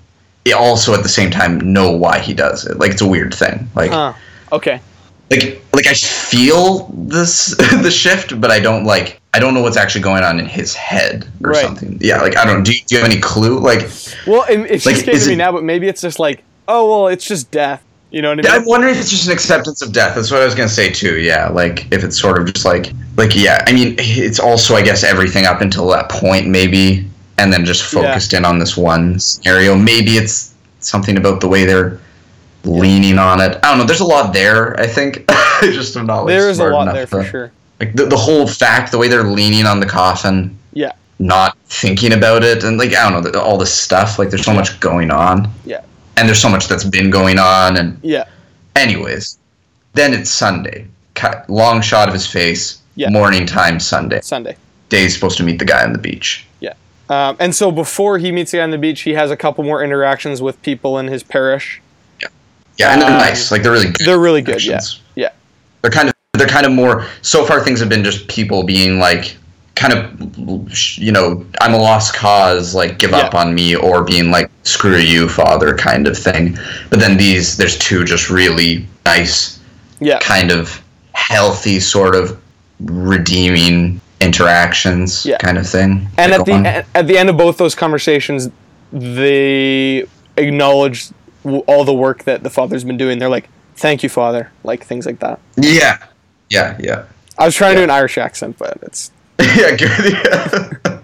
it Also, at the same time, know why he does it. Like it's a weird thing. Like. Okay. like, like I feel this the shift, but I don't like. I don't know what's actually going on in his head or Right. something. Yeah, like I don't. Do you, do you have any clue? Like, Well, it, it's Like, just came to me it- now, but maybe it's just like, oh well, it's just death. You know what I mean? Yeah, I'm wondering if it's just an acceptance of death. That's what I was gonna say too. Yeah, like if it's sort of just like, like yeah. I mean, it's also I guess everything up until that point maybe, and then just Yeah. focused in on this one scenario. Maybe it's something about the way they're leaning on it. I don't know. There's a lot there. I think. I just am not. Like, there is a lot enough there for to- sure. Like the, the whole fact, the way they're leaning on the coffin, Yeah. not thinking about it, and like I don't know, all this stuff. Like there's so much going on. Yeah. And there's so much that's been going on, and Yeah. Anyways, then it's Sunday. Cut, long shot of his face. Yeah. Morning time Sunday. Sunday. Day's supposed to meet the guy on the beach. Yeah um, and so before he meets the guy on the beach, he has a couple more interactions with people in his parish. Yeah, yeah and they're Um, nice. Like they're really good. They're really good. Yeah. Yeah. They're kind of they're kind of more. So far, things have been just people being like, kind of, you know, I'm a lost cause. Like give up on me, or being like, screw you, father, kind of thing. But then these, there's two just really nice, Yeah. kind of healthy, sort of redeeming interactions, Yeah. kind of thing. And at the on. at, the end of both those conversations, they acknowledge w- all the work that the father's been doing. They're like, "Thank you, father," like things like that. Yeah. Yeah, yeah. I was trying to do an Irish accent, but it's yeah, good. Yeah.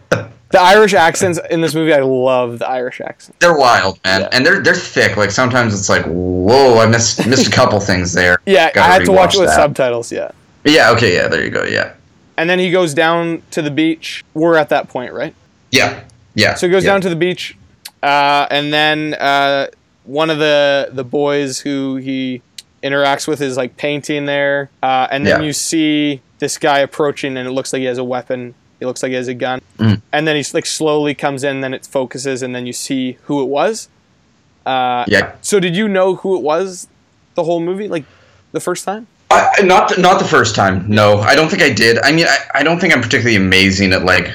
the Irish accents in this movie. I love the Irish accent. they're wild, man. Yeah. And they're they're thick. Like sometimes it's like, whoa, I missed missed a couple things there. Yeah, Gotta I had to watch it with that. subtitles. Yeah, Yeah, okay, yeah, there you go. Yeah. and then he goes down to the beach. We're at that point, right? Yeah. Yeah. So he goes yeah. down to the beach, uh, and then uh, one of the the boys who he interacts with is like painting there, uh, and then Yeah. you see this guy approaching, and it looks like he has a weapon. He looks like he has a gun, Mm. and then he's like slowly comes in, then it focuses, and then you see who it was. Uh, Yeah. So did you know who it was the whole movie, like the first time? I, not the, not the first time. No, I don't think I did. I mean, I, I don't think I'm particularly amazing at like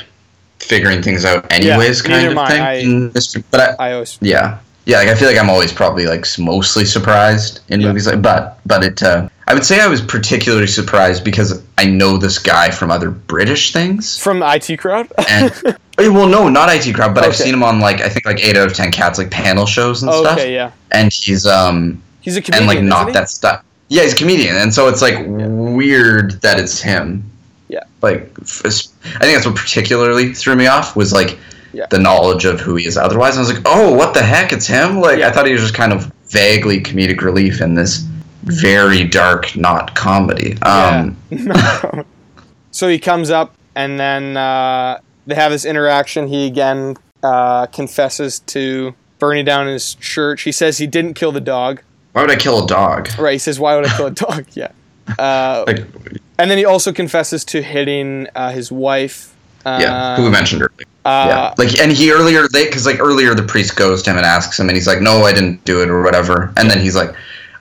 figuring things out anyways kind of thing. I- but I, I always yeah. Yeah, like I feel like I'm always probably like mostly surprised in Yeah. movies like but but it uh, I would say I was particularly surprised because I know this guy from other British things. from IT crowd. And Eh, well, no, not IT crowd, but I've seen him on like I think like eight out of ten cats like panel shows and stuff. okay, yeah, And he's um he's a comedian and like not that stuff. Yeah, he's a comedian, and so it's like weird that it's him. Yeah. Like I think that's what particularly threw me off was like Yeah. the knowledge of who he is. Otherwise, I was like, oh, what the heck? It's him. Like Yeah. I thought he was just kind of vaguely comedic relief in this very dark, not comedy. Um, Yeah. so he comes up, and then uh, they have this interaction. He again uh, confesses to burning down his church. He says he didn't kill the dog. Why would I kill a dog? Right. He says, "Why would I kill a dog?" Yeah. Uh, Like, and then he also confesses to hitting uh, his wife. Uh, yeah, who we mentioned earlier. uh, yeah, like, and he earlier, they because like earlier, the priest goes to him and asks him, and he's like, "No, I didn't do it," or whatever. And then he's like,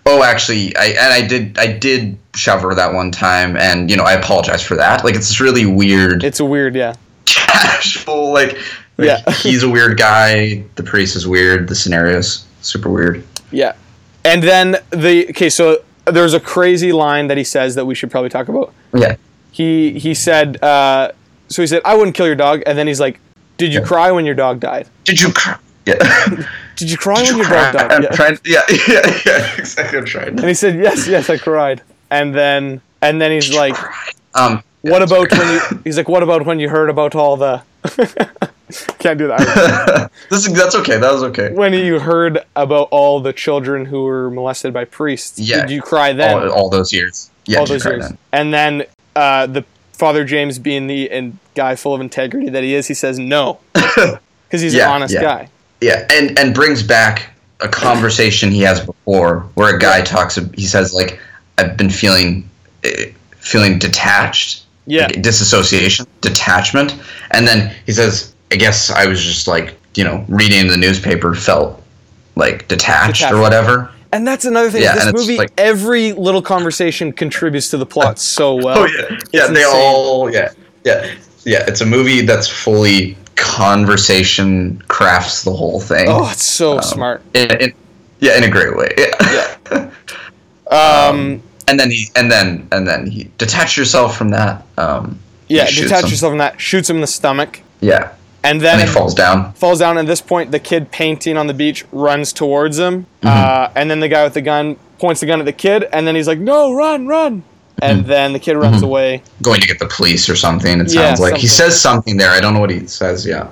"Oh, actually, I and I did, I did shove her that one time, and you know, I apologize for that." Like, it's this really weird, It's a weird, yeah. casual, like, like, Yeah. he's a weird guy, the priest is weird, the scenario's super weird. Yeah. And then the okay, so there's a crazy line that he says that we should probably talk about. Yeah, He he said uh, so he said I wouldn't kill your dog and then he's like did you Yeah. cry when your dog died? did you cry? Yeah, Did you cry Did when you your cry? dog died? I'm Yeah. trying- yeah, yeah, yeah, exactly. I'm trying. And he said yes, yes, I cried. And then and then he's like um, what about when you he's like what about when you heard about all the Can't do that. this is that's okay. That was okay. when you heard about all the children who were molested by priests, Yeah. did you cry then? All, all those years. Yeah, all those years. then. And then uh, the Father James, being the and guy full of integrity that he is, he says no because he's Yeah, an honest yeah. guy. Yeah, and and brings back a conversation he has before where a guy talks. He says like, "I've been feeling eh, feeling detached, Yeah, like disassociation, detachment," and then he says, "I guess I was just like you know reading the newspaper, felt like detached Detached. or whatever." And that's another thing. Yeah, this movie, like- every little conversation contributes to the plot so well. Oh yeah, yeah. It's They insane. all yeah, yeah, yeah. It's a movie that's fully conversation crafts the whole thing. Oh, it's so Um, smart. in, in, yeah, in a great way. Yeah. Um, and then he and then and then he detach yourself from that. Um, yeah, detach him. yourself from that. Shoots him in the stomach, Yeah, and and then he falls down. falls down. At this point, the kid painting on the beach runs towards him, Mm-hmm. uh, and then the guy with the gun points the gun at the kid, and then he's like, "No, run, run!" And Mm-hmm. then the kid runs away. Going to get the police or something. It Yeah, sounds like he says something there. I don't know what he says. Yeah,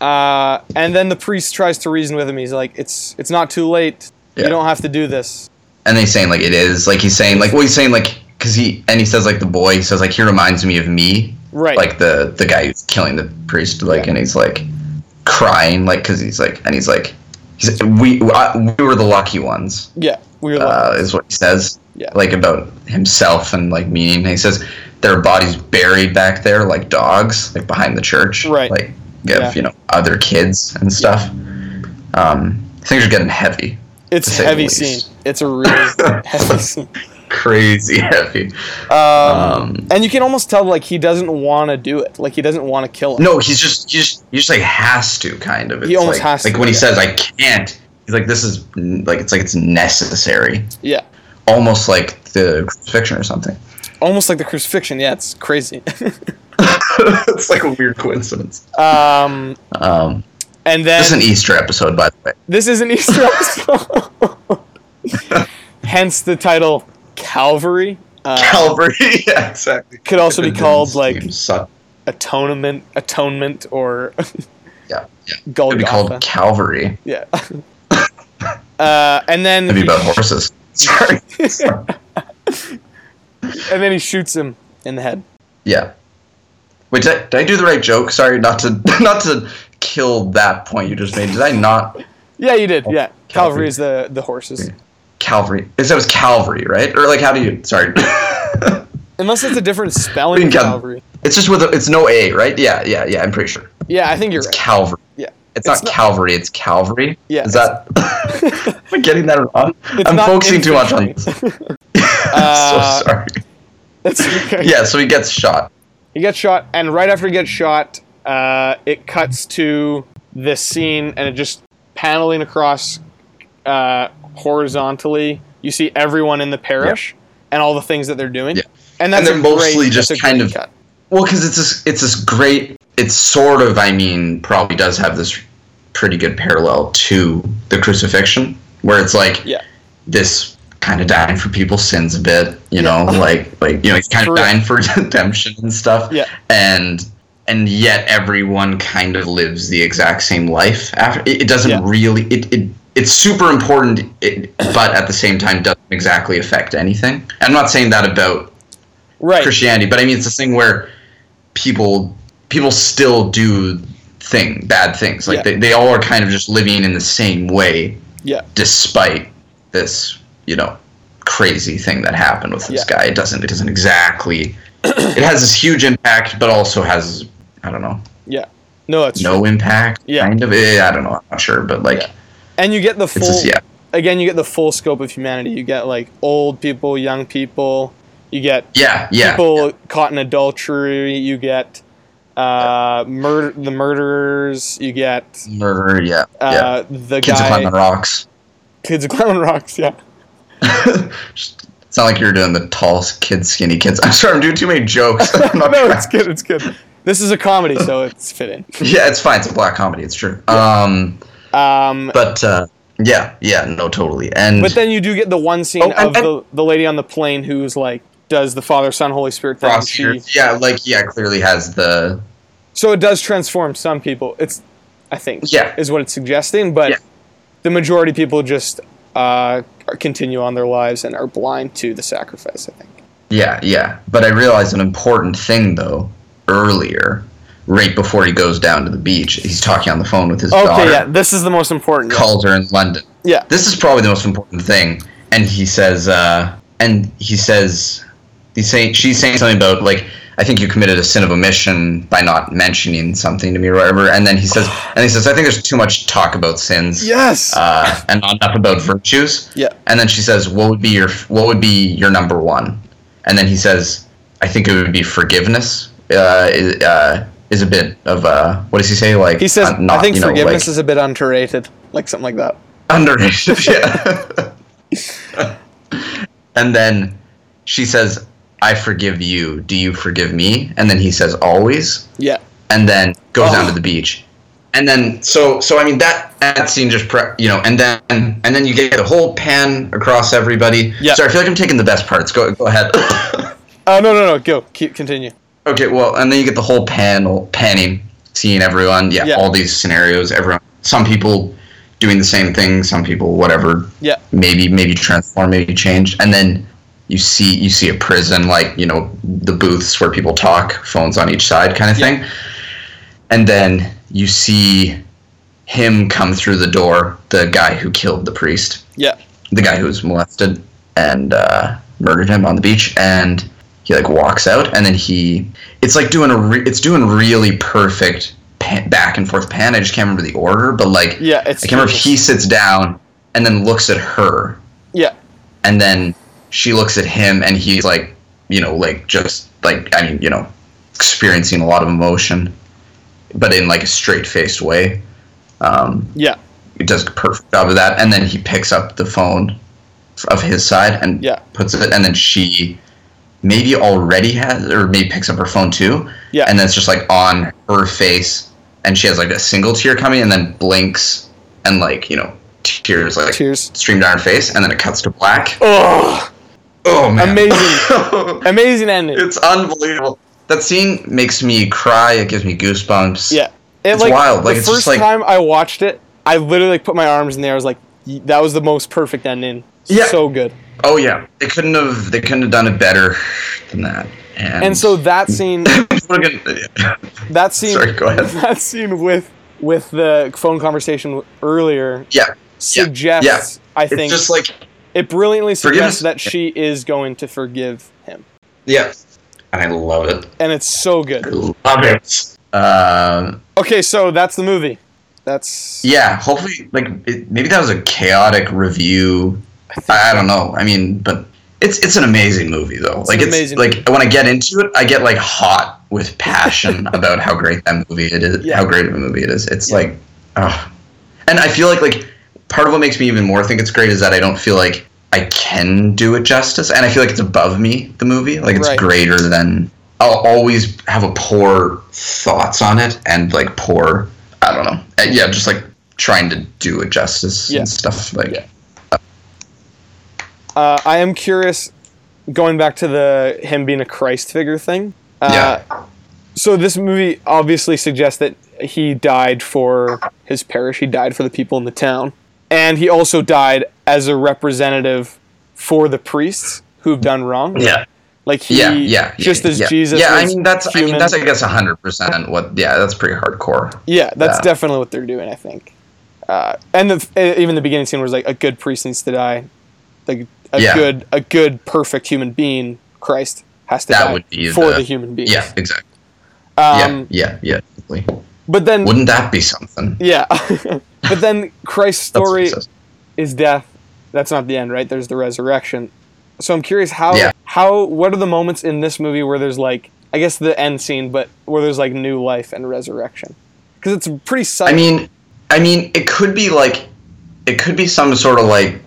Uh, and then the priest tries to reason with him. He's like, "It's it's not too late. Yeah. You don't have to do this." and he's saying like it is. Like he's saying like well he's saying like because he and he says like the boy. He says like he reminds me of me. Right. Like the the guy who's killing the priest. Like Yeah. and he's like crying like because he's like and he's like he's we I, we were the lucky ones. yeah, we were uh, is what he says. Yeah. Like about himself and like meaning. He says there are bodies buried back there like dogs, like behind the church. Right. Like you have, Yeah. you know, other kids and stuff. Um, things are getting heavy. it's to say the heavy scene. It's a really heavy scene. Crazy heavy. Um, Um, and you can almost tell like he doesn't want to do it. Like he doesn't want to kill him. No, he's just he just he just like has to kind of. It's He almost like, has to, Like when he says I can't, he's like this is like it's like it's necessary. Yeah, Almost like the crucifixion or something. almost like the crucifixion. Yeah, it's crazy. it's like a weird coincidence. um, Um, and then this is an Easter episode, by the way. This is an Easter episode. Hence the title Calvary. Uh, Calvary. yeah, exactly. could also be called like atonement, atonement, or yeah, yeah. Could be called Calvary. yeah. uh, and then he, about horses. Sorry. and then he shoots him in the head. yeah. Wait, did I, did I do the right joke? Sorry, not to not to kill that point you just made. Did I not? Yeah, you did. Yeah, Calvary Calvary. is the the horses. Calvary. It was Calvary, right? Or like, how do you? Sorry. Unless it's a different spelling can of count- Calvary. it's just with a, it's no A, right? Yeah, yeah, yeah. I'm pretty sure Yeah, I think you're it's right. Calvary. Yeah. It's, It's not, not- Calvary. It's Calvary. Yeah, Is that? Am I getting that wrong? It's I'm focusing too much on this. Uh, so sorry. Okay. Yeah, so he gets shot. He gets shot, and right after he gets shot, uh, it cuts to this scene, and it just paneling across uh, horizontally. You see everyone in the parish and all the things that they're doing, Yeah. and that's And they're mostly great, just kind of- cut. Well, because it's this, it's this great. It's sort of, I mean, probably does have this pretty good parallel to the crucifixion, where it's like Yeah. this kind of dying for people's sins a bit, you know, like like you know, he's kind of dying for redemption and stuff. Yeah. and and yet everyone kind of lives the exact same life after. It, it doesn't Yeah. really. It, it it's super important, it, but at the same time doesn't exactly affect anything. I'm not saying that about Right. Christianity, but I mean it's a thing where people people still do thing bad things. Like Yeah. they, they all are kind of just living in the same way Yeah. despite this, you know, crazy thing that happened with this Yeah. guy. It doesn't it doesn't exactly it has this huge impact but also has I don't know, Yeah. No, true. no impact Yeah. kind of. Eh, I don't know, I'm not sure, but like Yeah. And you get the full. just yeah. Again, you get the full scope of humanity. You get like old people, young people. You get Yeah, yeah. people caught in adultery. You get uh, murder, the murderers. You get Murder, yeah. yeah. uh, the Kids guy. climbing rocks. Kids climbing rocks. Yeah. it's not like you're doing the tall kids, skinny kids. I'm sorry, I'm doing too many jokes. No, trying- it's good. It's good. This is a comedy, so it's fitting. Yeah, it's fine. It's a black comedy. It's true. Um, Um, but uh, yeah, yeah, no, totally. And but then you do get the one scene Oh, and- of the, the lady on the plane who's like does the Father, Son, Holy Spirit thing. She, yeah, like yeah, clearly has the So it does transform some people. It's, I think, Yeah. is what it's suggesting. But Yeah. the majority of people just uh, continue on their lives and are blind to the sacrifice. I think. Yeah, yeah. But I realized an important thing though earlier, right before he goes down to the beach. He's talking on the phone with his Okay, daughter. yeah, this is the most important. Calls her in London. Yeah. This is probably the most important thing. And he says, uh, and he says, he's saying, she's saying something about like, I think you committed a sin of omission by not mentioning something to me or whatever. And then he says, and he says, I think there's too much talk about sins. Yes. Uh, and not enough about virtues. Yeah. And then she says, "What would be your What would be your number one?" And then he says, "I think it would be forgiveness." Uh, uh, is a bit of uh, what does he say? Like he says, uh, not, I think you know, forgiveness like, is a bit underrated, like something like that. underrated. Yeah. and then she says, "I forgive you. Do you forgive me?" And then he says, "Always." Yeah. and then goes Oh. down to the beach. And then so so I mean that that scene just pre- you know and then and then you get a whole pan across everybody. Yeah. Sorry, I feel like I'm taking the best parts. Go go ahead. Uh, no, no, no. Go. Keep continue. Okay, well, and then you get the whole panel panning, seeing everyone. Yeah, Yeah. all these scenarios. Everyone. Some people doing the same thing. Some people whatever. Yeah. Maybe maybe transform. Maybe change. And then you see you see a prison like you know the booths where people talk, phones on each side, kind of Yeah. thing. And then you see him come through the door, the guy who killed the priest, Yeah. the guy who was molested and uh, murdered him on the beach, and he like walks out, and then he, it's like doing a, re- it's doing really perfect pan- back and forth pan. I just can't remember the order, but like, Yeah. It's. I can't remember if he sits down and then looks at her, Yeah. and then she looks at him, and he's like, you know, like just like I mean, you know, experiencing a lot of emotion, but in like a straight faced way. Um, Yeah. he does a perfect job of that, and then he picks up the phone of his side and Yeah. puts it, and then she maybe already has, or maybe picks up her phone too, Yeah. and then it's just like on her face, and she has like a single tear coming, and then blinks, and like you know, tears like Tears. stream down her face, and then it cuts to black. Oh, Oh man, Amazing. amazing ending. it's unbelievable. That scene makes me cry. It gives me goosebumps. Yeah. It, It's wild, like, the it's first just like- time I watched it, I literally like, put my arms in there. I was like, that was the most perfect ending. Yeah. So good. Oh yeah, they couldn't have. They couldn't have done it better than that. And, And so that scene, What a that scene, Sorry, go ahead. that scene with with the phone conversation earlier yeah, suggests, yeah. I it's think, just like it brilliantly suggests that she is going to forgive him, yeah, and I love it. and it's so good. I love it. Um, Okay, so that's the movie. That's yeah, hopefully, like it, maybe that was a chaotic review. I, I don't know. I mean, but it's it's an amazing movie though. like an it's amazing like when I get into it, I get like hot with passion about how great that movie it is. Yeah. How great of a movie it is. It's Yeah. like, oh, and I feel like like part of what makes me even more think it's great is that I don't feel like I can do it justice, and I feel like it's above me. The movie, like it's Right. greater than. I'll always have a poor thoughts on it and like poor. I don't know. Yeah, just like trying to do it justice Yeah. and stuff. Like, Yeah. Uh, I am curious, going back to the him being a Christ figure thing. Uh, Yeah. So this movie obviously suggests that he died for his parish. He died for the people in the town, and he also died as a representative for the priests who've done wrong. yeah, Like he, yeah, yeah. just yeah, as yeah. Jesus. Yeah, I mean that's I mean human. that's I guess hundred percent what. Yeah, that's pretty hardcore. Yeah, that's Yeah. definitely what they're doing. I think, uh, and the, even the beginning scene was like a good priest needs to die, like a Yeah. good, a good, perfect human being, Christ has to That die for the- the, human being. Yeah, exactly. Um, yeah, yeah, yeah. But then, Wouldn't that be something? yeah, but then Christ's story is death. That's not the end, right? There's the resurrection. So I'm curious how Yeah. how what are the moments in this movie where there's like I guess the end scene, but where there's like new life and resurrection because it's pretty I mean, I mean, it could be like, it could be some sort of like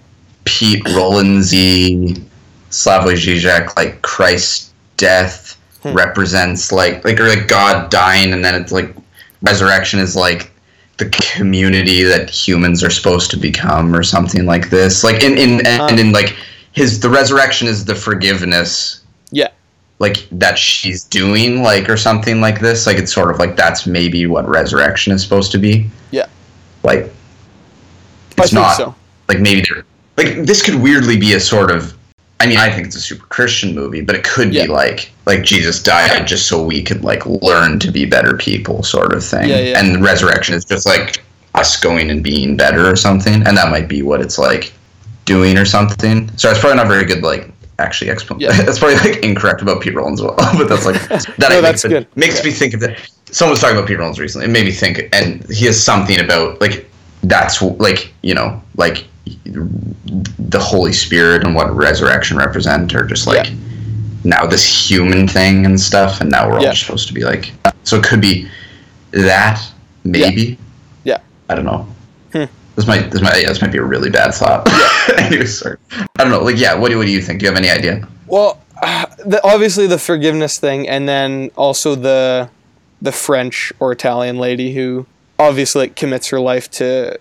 Pete Rolandsy, Slavoj Žižek, like Christ's death Hmm. represents like like or like God dying, and then it's like resurrection is like the community that humans are supposed to become, or something like this. Like in in and in like his the resurrection is the forgiveness yeah, like that she's doing like or something like this like it's sort of like that's maybe what resurrection is supposed to be Yeah. like it's not so. like maybe they're like this could weirdly be a sort of I mean I think it's a super Christian movie but it could Yeah. be like like Jesus died just so we could like learn to be better people sort of thing Yeah, yeah. and resurrection is just like us going and being better or something and that might be what it's like doing or something so it's probably not very good like actually explanation Yeah. that's probably like incorrect about Pete Rollins well but that's like that No, I that's that good. makes me think of that someone was talking about Pete Rollins recently it made me think and he has something about like that's like you know like the Holy Spirit and what resurrection represent are just like Yeah. now this human thing and stuff, and now we're Yeah. all supposed to be like. So it could be that maybe. Yeah. yeah. I don't know. Hmm. This might this might yeah, this might be a really bad thought. anyway, sorry. I don't know. Like yeah, what do what do you think? Do you have any idea? Well, the, obviously the forgiveness thing, and then also the the French or Italian lady who obviously like, commits her life to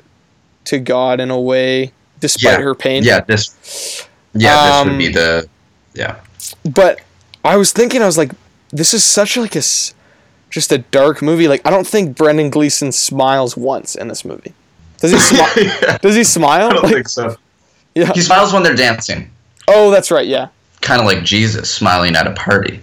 to God in a way despite Yeah. her pain. Yeah, this. Yeah, this Um, would be the. Yeah. But I was thinking, I was like, this is such like a just a dark movie. Like I don't think Brendan Gleeson smiles once in this movie. Does he smile? yeah. Does he smile? I don't Like, think so. yeah. He smiles when they're dancing, Oh, that's right. Yeah. kind of like Jesus smiling at a party.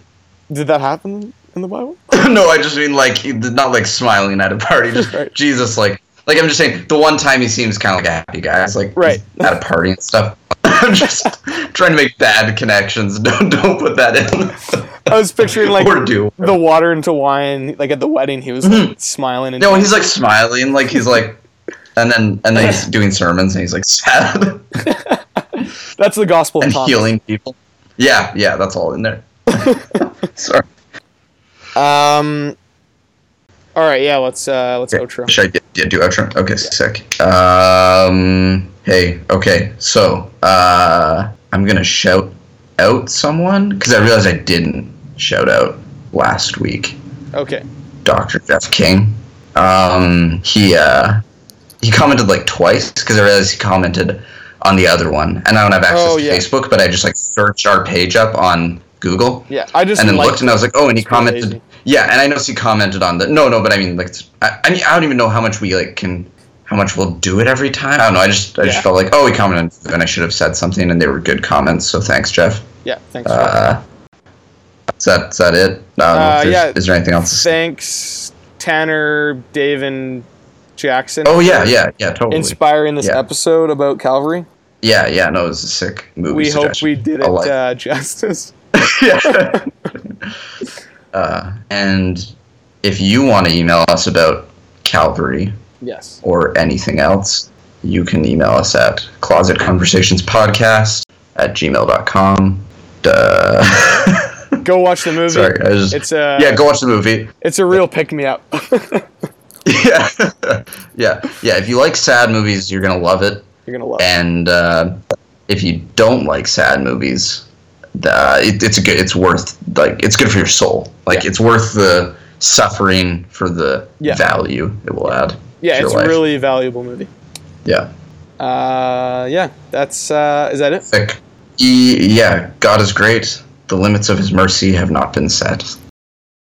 Did that happen in the Bible? no, I just mean like not like smiling at a party. Just Right. Jesus, like like I'm just saying the one time he seems kind of like a happy guy. It's like Right. at a party and stuff. I'm just trying to make bad connections. Don't don't put that in. I was picturing like or do. the water into wine. Like at the wedding, he was like, smiling and No, he's like smiling, like he's like, and then and then he's doing sermons and he's like sad that's the gospel of and Thomas. healing people. Yeah, yeah, that's all in there. Sorry. Um. All right. Yeah. Let's uh let's outro. Should I do, yeah, do outro? Okay, sick. Um, hey, okay, so uh, I'm gonna shout out someone because I realized I didn't shout out last week. Okay. Dr. Jeff King. Um, he uh, he commented like twice because I realized he commented on the other one, and I don't have access Oh, to yeah. Facebook, but I just like searched our page up on Google Yeah. I just and then looked and I was like, oh, and he commented. Yeah, and I know she commented on the no, no, but I mean, like, I, I mean, I don't even know how much we like can, how much we'll do it every time. I don't know. I just, I Yeah. just felt like, oh, we commented, and I should have said something, and they were good comments. So thanks, Jeff. Yeah. Thanks. Uh, is that is that it? I don't know if Uh, yeah. Is there anything else? Thanks, Tanner, Dave, and Jackson. Oh yeah, yeah, yeah, totally. Inspiring this Yeah. episode about Calvary. yeah, yeah. No, it was a sick movie. We hope we did it uh, justice. yeah. uh, and if you want to email us about Calvary Yes. or anything else, you can email us at closetconversationspodcast at gmail.com. Duh. Go watch the movie. Sorry, I just It's a yeah. Go watch the movie. it's a real pick me up. Yeah, yeah, yeah. If you like sad movies, you're gonna love it. You're gonna love it. And uh, if you don't like sad movies, uh, it, it's a good. It's worth like it's good for your soul. Like Yeah. it's worth the suffering for the Yeah. value it will add. Yeah, it's your a really valuable movie. Yeah. Uh, yeah, that's uh, is that it? Like, e- yeah, God is great. The limits of His mercy have not been set.